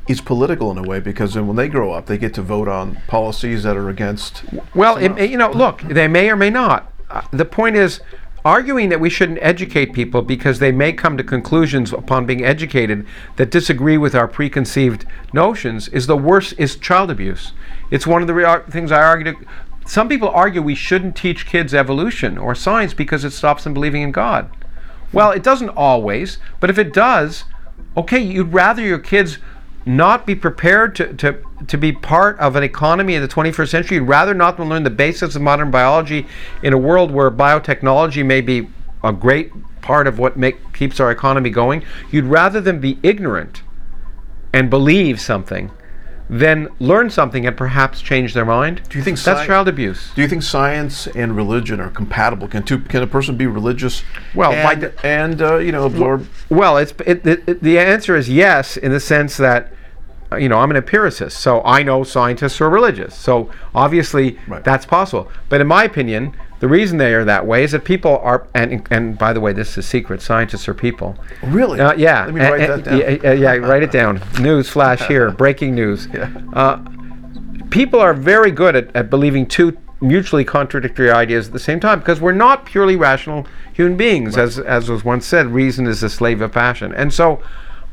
is political in a way because then when they grow up, they get to vote on policies that are against. Well, it, you know, look, they may or may not. Uh, the point is, arguing that we shouldn't educate people because they may come to conclusions upon being educated that disagree with our preconceived notions is the worst. Is child abuse. It's one of the rea- things I argue. To, some people argue we shouldn't teach kids evolution or science because it stops them believing in God. Well, it doesn't always, but if it does, okay, you'd rather your kids not be prepared to, to, to be part of an economy in the 21st century. You'd rather not them learn the basics of modern biology in a world where biotechnology may be a great part of what make, keeps our economy going. You'd rather than be ignorant and believe something than learn something and perhaps change their mind. Do you think that's sci- child abuse? Do you think science and religion are compatible? Can two, can a person be religious? Well, and, de- and uh, you know absorb. Well, it's it, it, it- the answer is yes in the sense that uh, you know I'm an empiricist, so I know scientists are religious. So obviously Right. that's possible. But in my opinion, the reason they are that way is that people are and and by the way, this is a secret. Scientists are people. Really? Uh, yeah. Let me Uh, write that down. Yeah, yeah, write it down. News flash here. Breaking news. Yeah. Uh, people are very good at, at believing two mutually contradictory ideas at the same time because we're not purely rational human beings. As, as was once said, reason is the slave of passion. And so,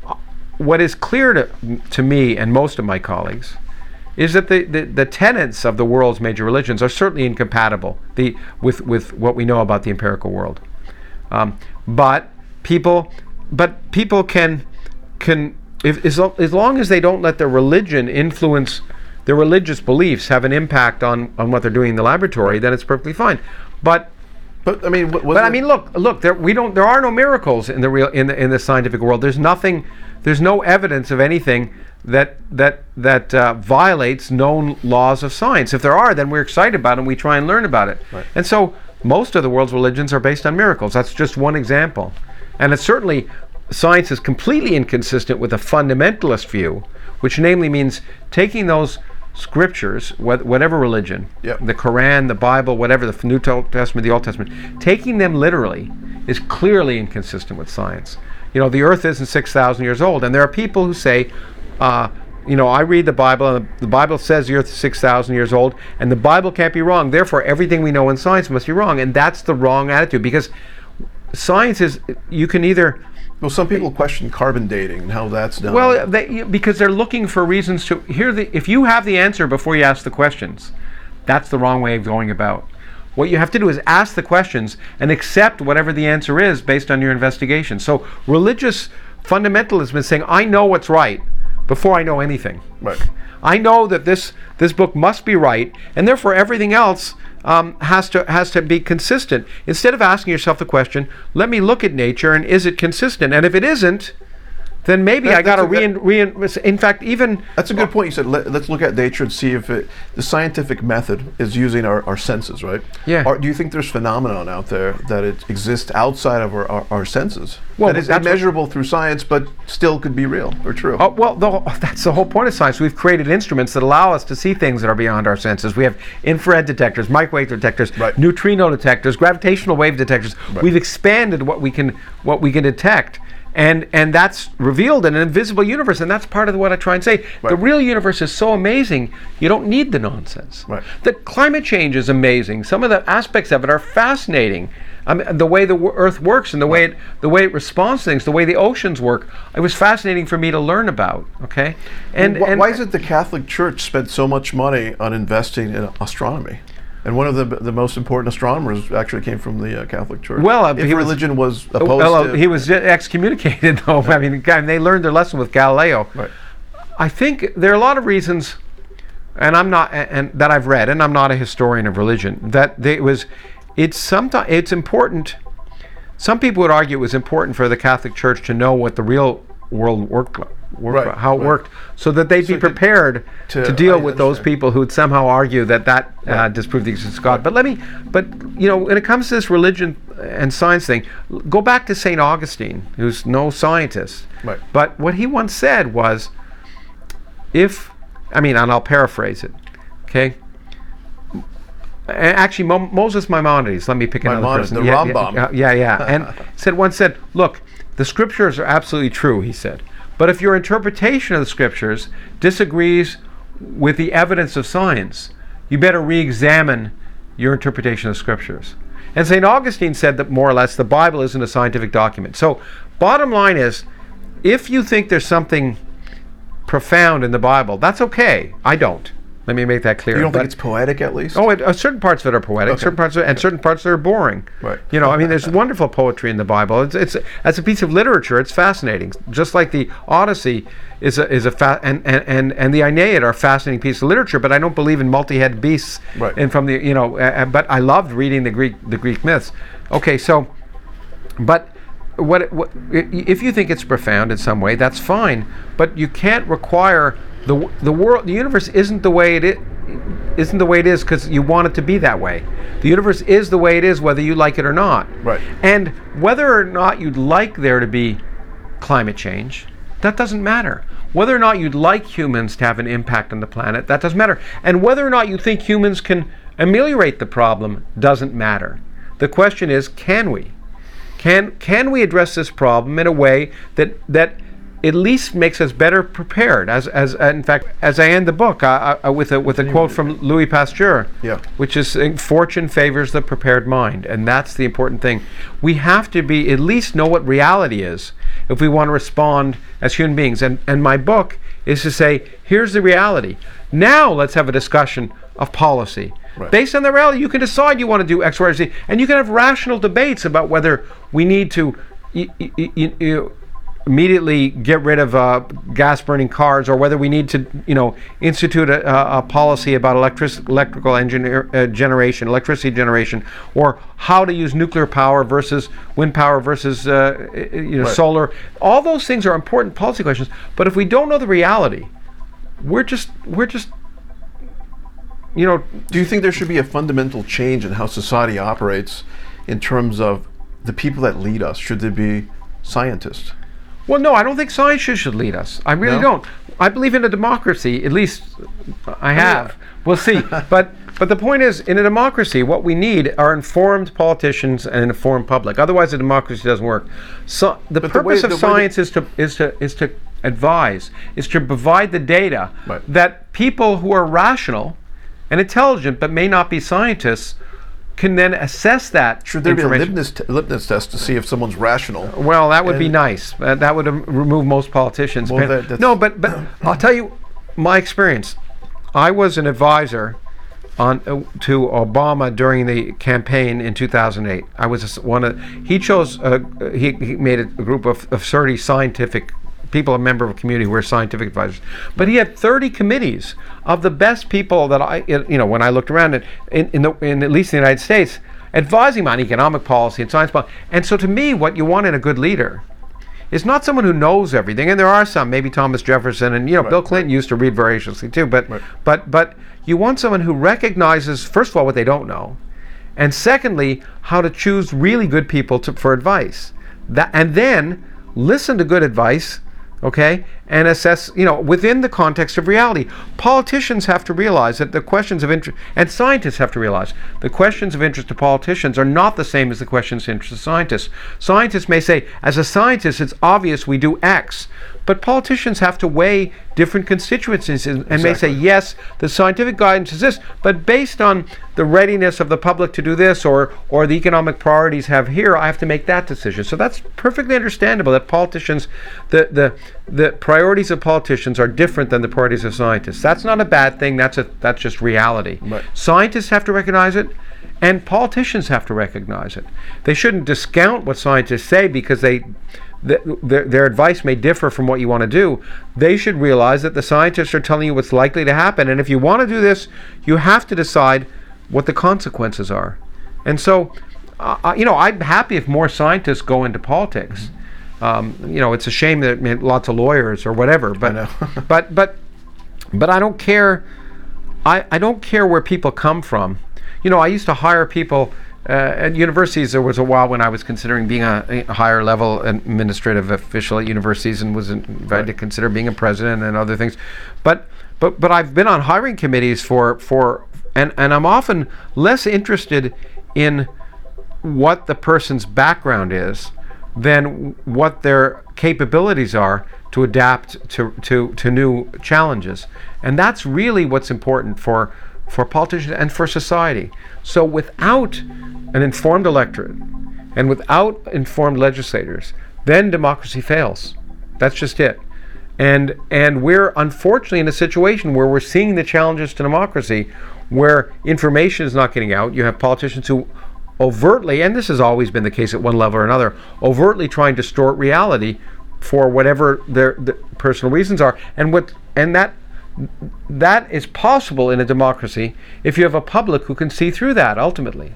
uh, what is clear to, to me and most of my colleagues is that the, the, the tenets of the world's major religions are certainly incompatible the, with, with what we know about the empirical world. Um, but people, but people can can if as, lo- as long as they don't let their religion influence their religious beliefs have an impact on, on what they're doing in the laboratory, then it's perfectly fine. But But I mean, but I mean, look, look. There we don't. There are no miracles in the real in the in the scientific world. There's nothing. There's no evidence of anything that that that uh, violates known laws of science. If there are, then we're excited about it and we try and learn about it. Right. And so most of the world's religions are based on miracles. That's just one example. And it's certainly science is completely inconsistent with a fundamentalist view, which namely means taking those scriptures, wha- whatever religion, Yep. the Quran, the Bible, whatever, the New Testament, the Old Testament, taking them literally is clearly inconsistent with science. You know, the earth isn't 6,000 years old. And there are people who say, uh, you know, I read the Bible, and the Bible says the earth is 6,000 years old, and the Bible can't be wrong. Therefore, everything we know in science must be wrong. And that's the wrong attitude because science is, you can either. well, some people question carbon dating and how that's done. Well, they, because they're looking for reasons to hear the. If you have the answer before you ask the questions, that's the wrong way of going about. What you have to do is ask the questions and accept whatever the answer is based on your investigation. So religious fundamentalism is saying, "I know what's right before I know anything. right. I know that this this book must be right, and therefore everything else." Um, has to has to be consistent. Instead of asking yourself the question, "Let me look at nature and is it consistent?" And if it isn't, then maybe That- I got to rein, rein. In fact, even That's a good point. You said let, us look at nature and see if it, the scientific method is using our, our senses, right? Yeah. Are, do you think there's phenomenon out there that it exists outside of our, our, our senses? Well, that is immeasurable through science, but still could be real or true. Oh, well, the, that's the whole point of science. We've created instruments that allow us to see things that are beyond our senses. We have infrared detectors, microwave detectors, Right. neutrino detectors, gravitational wave detectors. We've expanded what we can what we can detect. And, and that's revealed in an invisible universe, and that's part of what I try and say. The real universe is so amazing, you don't need the nonsense. Right. The climate change is amazing. Some of the aspects of it are fascinating. I mean, the way the w- Earth works and the way it the way it responds to things, the way the oceans work. It was fascinating for me to learn about. Okay, and, Wh- and why is it the Catholic Church spent so much money on investing in astronomy? And one of the the most important astronomers actually came from the uh, Catholic Church. Well, uh, if he was- religion was, opposed well, uh, he was excommunicated though. I mean, they learned their lesson with Galileo. right. I think there are a lot of reasons, and I'm not, and, and that I've read, and I'm not a historian of religion. That it was, it's sometimes it's important. Some people would argue it was important for the Catholic Church to know what the real world worked, worked Right, how it right. worked, so that they'd So be prepared to- to, deal I with those people who'd somehow argue that that uh, disproved the existence of God. But let me, but you know, when it comes to this religion and science thing, go back to Saint Augustine, who's no scientist. Right. But what he once said was, if, I mean, and I'll paraphrase it, okay? Actually, Mo- Moses Maimonides. Let me pick another Maimonides, person. the yeah, Rambam. Yeah, yeah, yeah. and said once said, look, the scriptures are absolutely true. He said, but if your interpretation of the scriptures disagrees with the evidence of science, you better re-examine your interpretation of scriptures. And St. Augustine said that more or less the Bible isn't a scientific document. So, bottom line is, if you think there's something profound in the Bible, that's okay. I don't. Let me make that clear. You don't think it's poetic at least? Oh, it, uh, certain parts of it are poetic, Okay. certain parts, of, and certain parts that are boring. Right. You know, I mean, there's wonderful poetry in the Bible. It's, it's as a piece of literature, it's fascinating. Just like the Odyssey is a is a fa- and, and and and the Aeneid are a fascinating piece of literature. But I don't believe in multi-head beasts. Right. And from the you know, uh, but I loved reading the Greek the Greek myths. Okay, so, but. What, what if you think it's profound in some way? That's fine, but you can't require the the world. The universe isn't the way it is isn't the way it is because you want it to be that way. The universe is the way it is whether you like it or not. Right. And whether or not you'd like there to be climate change, that doesn't matter. Whether or not you'd like humans to have an impact on the planet, that doesn't matter. And whether or not you think humans can ameliorate the problem doesn't matter. The question is, can we? Can can we address this problem in a way that that at least makes us better prepared? As as uh, in fact, as I end the book uh, uh, with a with a quote from Louis Pasteur, Yeah. which is uh, "Fortune favors the prepared mind," and that's the important thing. We have to be at least know what reality is if we want to respond as human beings. And and my book is to say, here's the reality. Now let's have a discussion of policy. Right. Based on the reality, you can decide you want to do X, Y, or Z, and you can have rational debates about whether we need to, y- y- y- immediately get rid of uh, gas burning cars or whether we need to you know institute a, a policy about electric, electrical engineer, uh, generation electricity generation or how to use nuclear power versus wind power versus uh, you know Right. solar all those things are important policy questions but if we don't know the reality we're just we're just you know Do you think there should be a fundamental change in how society operates in terms of the people that lead us? Should there be scientists? Well, no, I don't think science should, lead us. I really No? don't. I believe in a democracy. At least I have. We'll see. but but the point is, in a democracy, what we need are informed politicians and an informed public. Otherwise, a democracy doesn't work. So the But the way- purpose of science is to is to is to advise, is to provide the data Right. that people who are rational and intelligent but may not be scientists can then assess that Should there be a litmus, t- test to see if someone's rational? Well, that would be nice. Uh, that would um, remove most politicians. Well, that- no, but but I'll tell you my experience. I was an advisor on uh, to Obama during the campaign in 2008. I was one of he chose uh, he, he made a group of, of 30 scientific people, a member of a community who are scientific advisors. But he had 30 committees of the best people that I you know when I looked around in in, in, the, in at least in the United States advising on economic policy and science policy. And so to me, what you want in a good leader is not someone who knows everything, and there are some, maybe Thomas Jefferson, and you know, Bill Clinton used to read voraciously too. But Right. but but you want someone who recognizes first of all what they don't know, and secondly how to choose really good people to, for advice. That and then listen to good advice, okay, and assess you know within the context of reality. Politicians have to realize that the questions of interest, and scientists have to realize the questions of interest to politicians are not the same as the questions of interest to scientists. Scientists may say, as a scientist, it's obvious we do X. But politicians have to weigh different constituencies and, and may say, yes, the scientific guidance is this, but based on the readiness of the public to do this or, or the economic priorities have here, I have to make that decision. So that's perfectly understandable that politicians, the, the, the priorities of politicians are different than the priorities of scientists. That's not a bad thing, that's, a, that's just reality. Right. Scientists have to recognize it. And politicians have to recognize it. They shouldn't discount what scientists say because they, th- their, their advice may differ from what you want to do. They should realize that the scientists are telling you what's likely to happen. And if you want to do this, you have to decide what the consequences are. And so, uh, uh, you know, I'm happy if more scientists go into politics. Um, you know, it's a shame that I mean, lots of lawyers or whatever, but but but but I don't care. I, I don't care where people come from. You know, I used to hire people uh, at universities. There was a while when I was considering being a, a higher level administrative official at universities and was invited to consider being a president and other things. But but but I've been on hiring committees for for and and I'm often less interested in what the person's background is than what their capabilities are to adapt to, to, to new challenges. And that's really what's important for, for politicians and for society. So without an informed electorate and without informed legislators, then democracy fails. That's just it. And and we're unfortunately in a situation where we're seeing the challenges to democracy where information is not getting out. You have politicians who overtly, and this has always been the case at one level or another, overtly trying to distort reality for whatever their, their personal reasons are. And what and that that is possible in a democracy if you have a public who can see through that ultimately.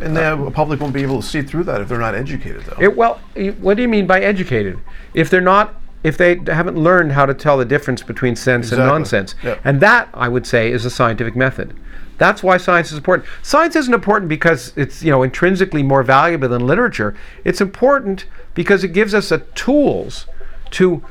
And the public won't be able to see through that if they're not educated, though. It, well, what do you mean by educated? If they're not, if they haven't learned how to tell the difference between sense and nonsense, Yeah. and that I would say is a scientific method. That's why science is important. Science isn't important because it's you know intrinsically more valuable than literature. It's important because it gives us a tools to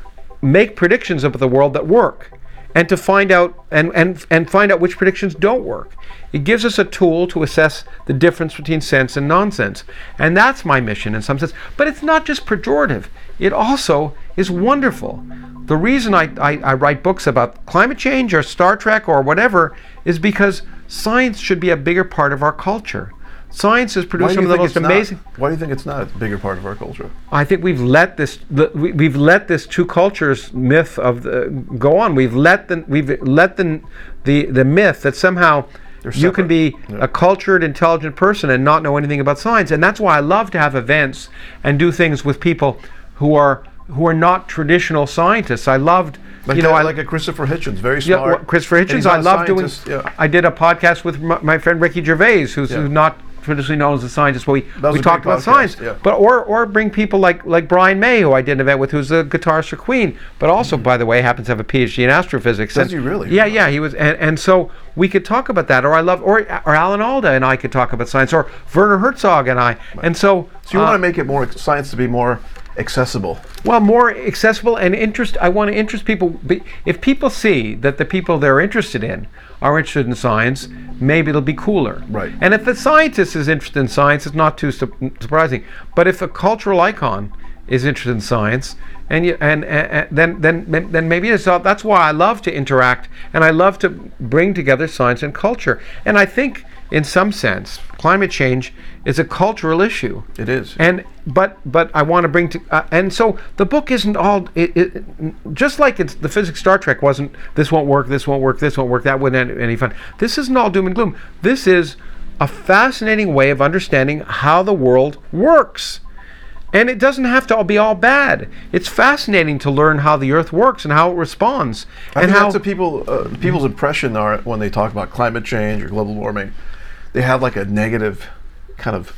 make predictions of the world that work and to find out and, and, and find out which predictions don't work. It gives us a tool to assess the difference between sense and nonsense. And that's my mission in some sense. But it's not just pejorative. It also is wonderful. The reason I, I, I write books about climate change or Star Trek or whatever is because science should be a bigger part of our culture. Science has produced some of the most it's not? amazing. Why do you think it's not a bigger part of our culture? I think we've let this we, we've let this two cultures myth of the, go on. We've let the we've let the the, the myth that somehow you can be. Yeah. a cultured, intelligent person and not know anything about science. And that's why I love to have events and do things with people who are who are not traditional scientists. I loved, Like, you know, I like a Christopher Hitchens, very yeah, smart. well, Christopher Hitchens. I love doing. Yeah. I did a podcast with my, my friend Ricky Gervais, who's, Yeah. who's not traditionally known as a scientist, but we, That we talked about podcast, science. yeah. But or or bring people like like Brian May, who I did an event with, who's a guitarist for Queen, but also, by the way, happens to have a PhD in astrophysics. Does And- he really? Yeah, yeah. He was, and, and so we could talk about that. Or I love, or or Alan Alda and I could talk about science, or Werner Herzog and I. And so, So you uh, want to make it more science to be more accessible. well, more accessible and interest. I want to interest people. If people see that the people they're interested in are interested in science, maybe it'll be cooler. Right. And if the scientist is interested in science, it's not too su- surprising. But if a cultural icon is interested in science, and, you, and, and, and then then then maybe it's not. That's why I love to interact, and I love to bring together science and culture. And I think, in some sense, climate change is a cultural issue. It is. And but but I want to bring to uh, and so the book isn't all it, it just like it's the physics Star Trek wasn't this won't work this won't work this won't work that wouldn't any, any fun. This isn't all doom and gloom. This is a fascinating way of understanding how the world works. And it doesn't have to all be all bad. It's fascinating to learn how the Earth works and how it responds, I and how that's people uh, people's impression are when they talk about climate change or global warming. They have like a negative kind of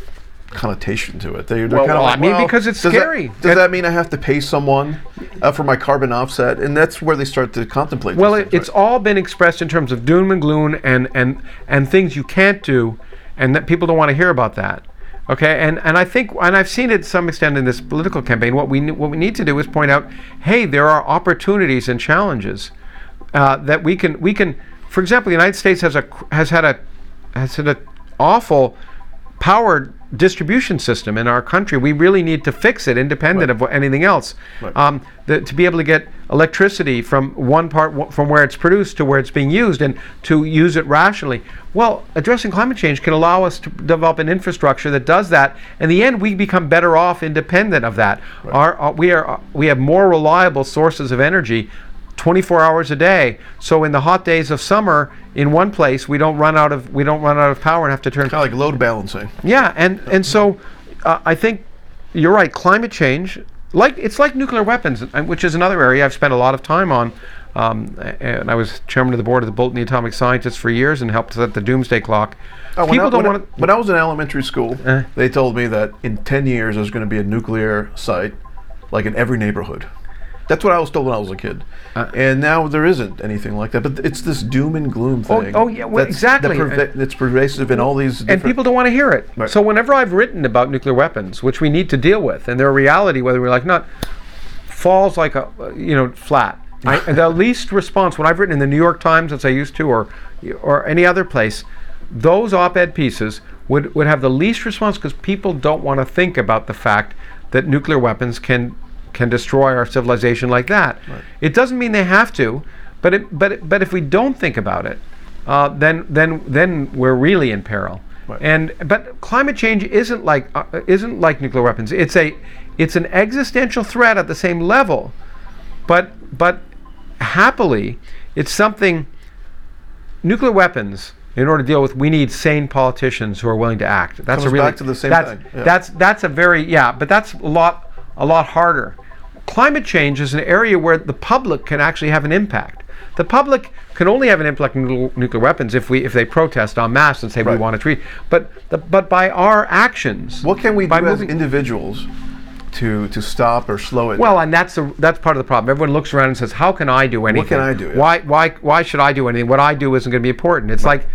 connotation to it. They, they're Well, kind of well, like, I mean, well, because it's does that- scary. does And- that mean I have to pay someone uh, for my carbon offset? And that's where they start to contemplate. Well, it, things, it's right? all been expressed in terms of doom and gloom and, and, and things you can't do, and that people don't want to hear about that. Okay, and, and I think, and I've seen it to some extent in this political campaign. What we what we need to do is point out, hey, there are opportunities and challenges uh, that we can we can. For example, the United States has a has had a has an awful power distribution system in our country. We really need to fix it, independent of anything else. Right. Um, the, to be able to get electricity from one part w- from where it's produced to where it's being used, and to use it rationally. Well, addressing climate change can allow us to develop an infrastructure that does that. In the end, we become better off independent of that. Our, uh, we are uh, we have more reliable sources of energy 24 hours a day. So in the hot days of summer, in one place, we don't run out of we don't run out of power and have to turn. kind of like load balancing. Yeah, and and so uh, I think you're right. Climate change, like it's like nuclear weapons, which is another area I've spent a lot of time on. Um, and I was chairman of the board of the Bulletin Atomic Scientists for years and helped set the doomsday clock. Oh, when People I, don't when, want when I was in elementary school, Uh. they told me that in 10 years there's going to be a nuclear site like in every neighborhood. That's what I was told when I was a kid. Uh. and now there isn't anything like that. But it's this doom and gloom Oh- thing. oh, yeah, well, that's, exactly. That perva- that's pervasive in all these. and people don't want to hear it. Right. So whenever I've written about nuclear weapons, which we need to deal with, and they're a reality, whether we like not, falls like a uh, you know flat. I, the least response when I've written in the New York Times, as I used to, or or any other place, those op-ed pieces would would have the least response because people don't want to think about the fact that nuclear weapons can can destroy our civilization like that. It doesn't mean they have to, but it, but it, but if we don't think about it, uh, then then then we're really in peril. Right. And but climate change isn't like uh, isn't like nuclear weapons. It's a it's an existential threat at the same level, but but happily, it's something. Nuclear weapons. In order to deal with, we need sane politicians who are willing to act. That's Comes a really back to the same that's, thing, yeah. That's that's a very yeah, but that's a lot a lot harder. Climate change is an area where the public can actually have an impact. The public can only have an impact on nuclear, weapons if we if they protest en masse and say we want to treat. But the, but by our actions, what can we do by as individuals to to stop or slow it? Well, and that's the that's part of the problem. Everyone looks around and says, "How can I do anything? What can I do? Yeah. Why why why should I do anything? What I do isn't going to be important." It's like,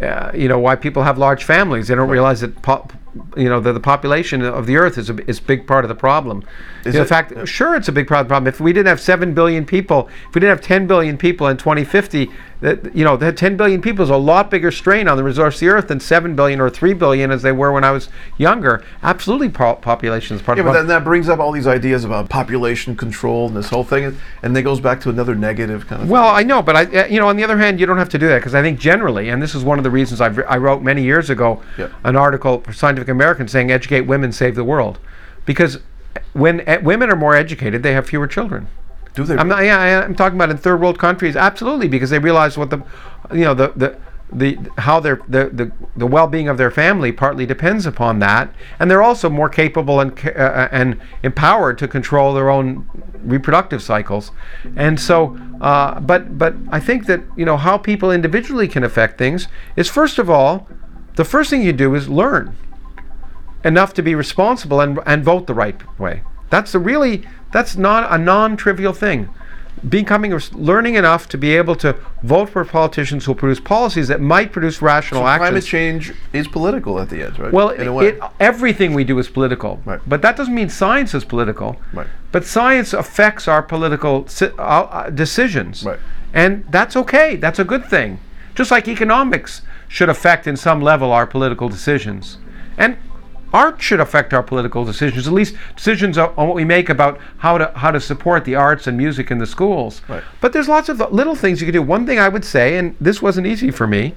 uh, you know, why people have large families. They don't realize that. Po- you know, the, the population of the Earth is a, is big part of the problem. Is You know, it? the fact, Yeah. sure, it's a big part of the problem. If we didn't have seven billion people, if we didn't have ten billion people in 2050, that you know, that 10 billion people is a lot bigger strain on the resource of the Earth than seven billion or three billion as they were when I was younger. Absolutely, po- population is part Yeah, of the but then that brings up all these ideas about population control and this whole thing, and then goes back to another negative kind of. Well, I know, but I, uh, you know, on the other hand, you don't have to do that because I think generally, and this is one of the reasons I've, I wrote many years ago Yep. an article for Scientific American saying "Educate women, save the world," because when uh, women are more educated, they have fewer children. Do they? I'm not. Yeah, I'm talking about in third world countries. Absolutely, because they realize what the, you know, the the the how their the, the, the well-being of their family partly depends upon that and they're also more capable and uh, and empowered to control their own reproductive cycles and so uh, but but I think that you know how people individually can affect things is first of all the first thing you do is learn enough to be responsible and, and vote the right way that's a really that's not a non-trivial thing becoming learning enough to be able to vote for politicians who produce policies that might produce rational So actions. climate change is political at the end, right? Well, in a way. it, everything we do is political, Right. but that doesn't mean science is political. Right. But science affects our political si- uh, decisions, Right. and that's okay. That's a good thing. Just like economics should affect, in some level, our political decisions, and art should affect our political decisions. At least decisions on on what we make about how to how to support the arts and music in the schools. Right. But there's lots of little things you can do. One thing I would say, and this wasn't easy for me,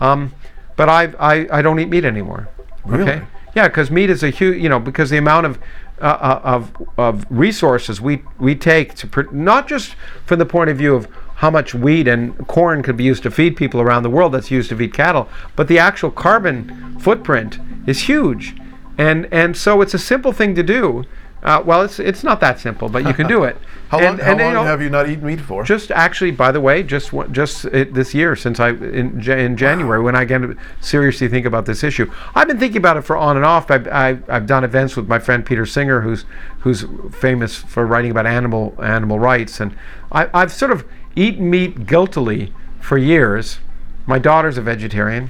um, but I, I I don't eat meat anymore. Really? Okay. Yeah, because meat is a huge, you know, because the amount of uh, uh, of of resources we we take to pr- not just from the point of view of how much wheat and corn could be used to feed people around the world that's used to feed cattle, but the actual carbon footprint is huge, and and so it's a simple thing to do. Uh, well, it's it's not that simple, but you can do it. how And- long, how and, you long know, have you not eaten meat for? just actually, by the way, just just uh, this year since I in, in January when I began to seriously think about this issue. I've been thinking about it for on and off. I've, I've, I've done events with my friend Peter Singer, who's who's famous for writing about animal animal rights, and I, I've sort of eaten meat guiltily for years. My daughter's a vegetarian.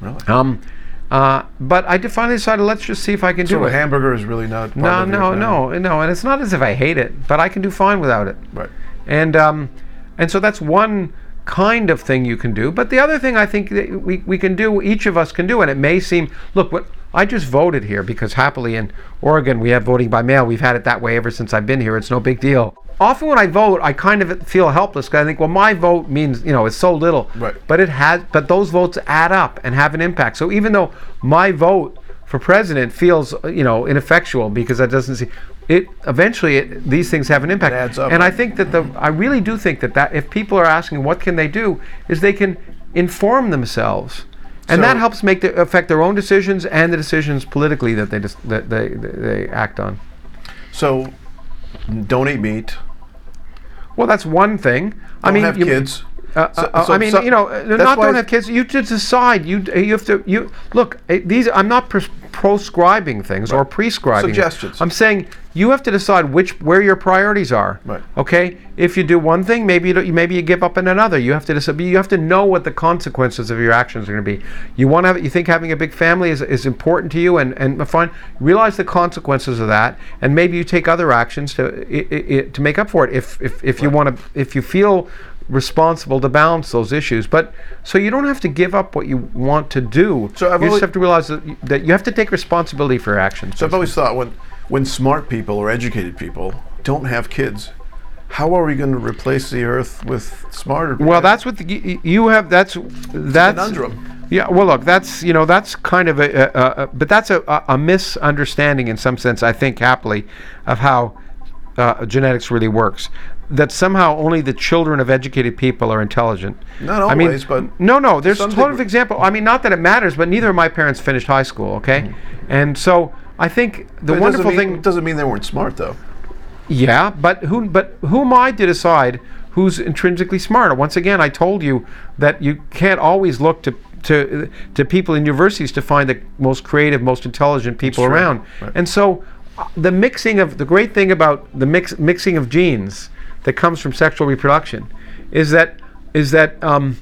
really? Um, uh, but I did finally decided let's just see if I can so do a it. hamburger is really not. No, no, no, no, and it's not as if I hate it, but I can do fine without it Right. and um, and so that's one kind of thing you can do. But the other thing I think that we, we can do, each of us can do, and it may seem, look, what I just voted here because happily in Oregon we have voting by mail. We've had it that way ever since I've been here. It's no big deal. Often when I vote, I kind of feel helpless because I think, well, my vote means, you know, it's so little. Right. But it has, but those votes add up and have an impact. So even though my vote for president feels, uh, you know, ineffectual because that doesn't see, it eventually it, these things have an impact. It adds up. And I think that the I really do think that that if people are asking what can they do, is they can inform themselves, and that helps make the, affect their own decisions and the decisions politically that they dis- that they, they act on. So, don't eat meat. Well, that's one thing. I Don't mean, have you- kids. Uh, So- uh, so I mean, some- you know, uh, not don't have kids. You to decide. You you have to you look. uh, These I'm not pres- proscribing things or prescribing. it. Suggestions. I'm saying you have to decide which where your priorities are. Right. Okay. If you do one thing, maybe you maybe you give up in another. You have to decide. You have to know what the consequences of your actions are going to be. You want to have. You think having a big family is, is important to you, and and fine. Realize the consequences of that, and maybe you take other actions to i- i- i- to make up for it. If if if you want to, if you feel responsible to balance those issues. But so you don't have to give up what you want to do. So I've you just have to realize that you, that you have to take responsibility for your actions. So I've always thought when when smart people or educated people don't have kids, how are we going to replace the earth with smarter? well, that's what the, you, have. That's that's conundrum. Yeah. Well, look, that's you know that's kind of a, a, a, but that's a, a, a misunderstanding in some sense. I think happily of how uh, genetics really works. That somehow only the children of educated people are intelligent. Not I mean, always, but no, no. There's a ton of example. I mean, not that it matters, but neither of my parents finished high school. Okay, and so I think the Mm-hmm. Wonderful doesn't mean, thing. doesn't mean they weren't smart though. Yeah, but who? But who am I to decide who's intrinsically smarter? Once again, I told you that you can't always look to to to people in universities to find the most creative, most intelligent people around. Right. And so, uh, the mixing of the great thing about the mix mixing of genes that comes from sexual reproduction is that is that um,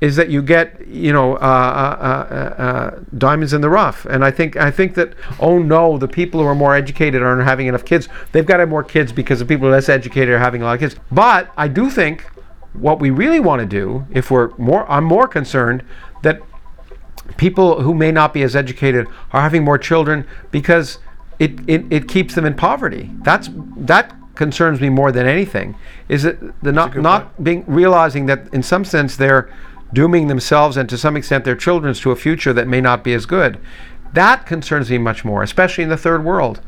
is that you get you know uh, uh, uh, uh, diamonds in the rough, and I think I think that oh no, the people who are more educated aren't having enough kids. They've got to have more kids because the people less educated are having a lot of kids. But I do think what we really want to do, if we're more, I'm more concerned that people who may not be as educated are having more children because it, it, it keeps them in poverty. That's that concerns me more than anything. Is that the not not point. being realizing that in some sense they're dooming themselves and to some extent their children to a future that may not be as good. That concerns me much more, especially in the third world.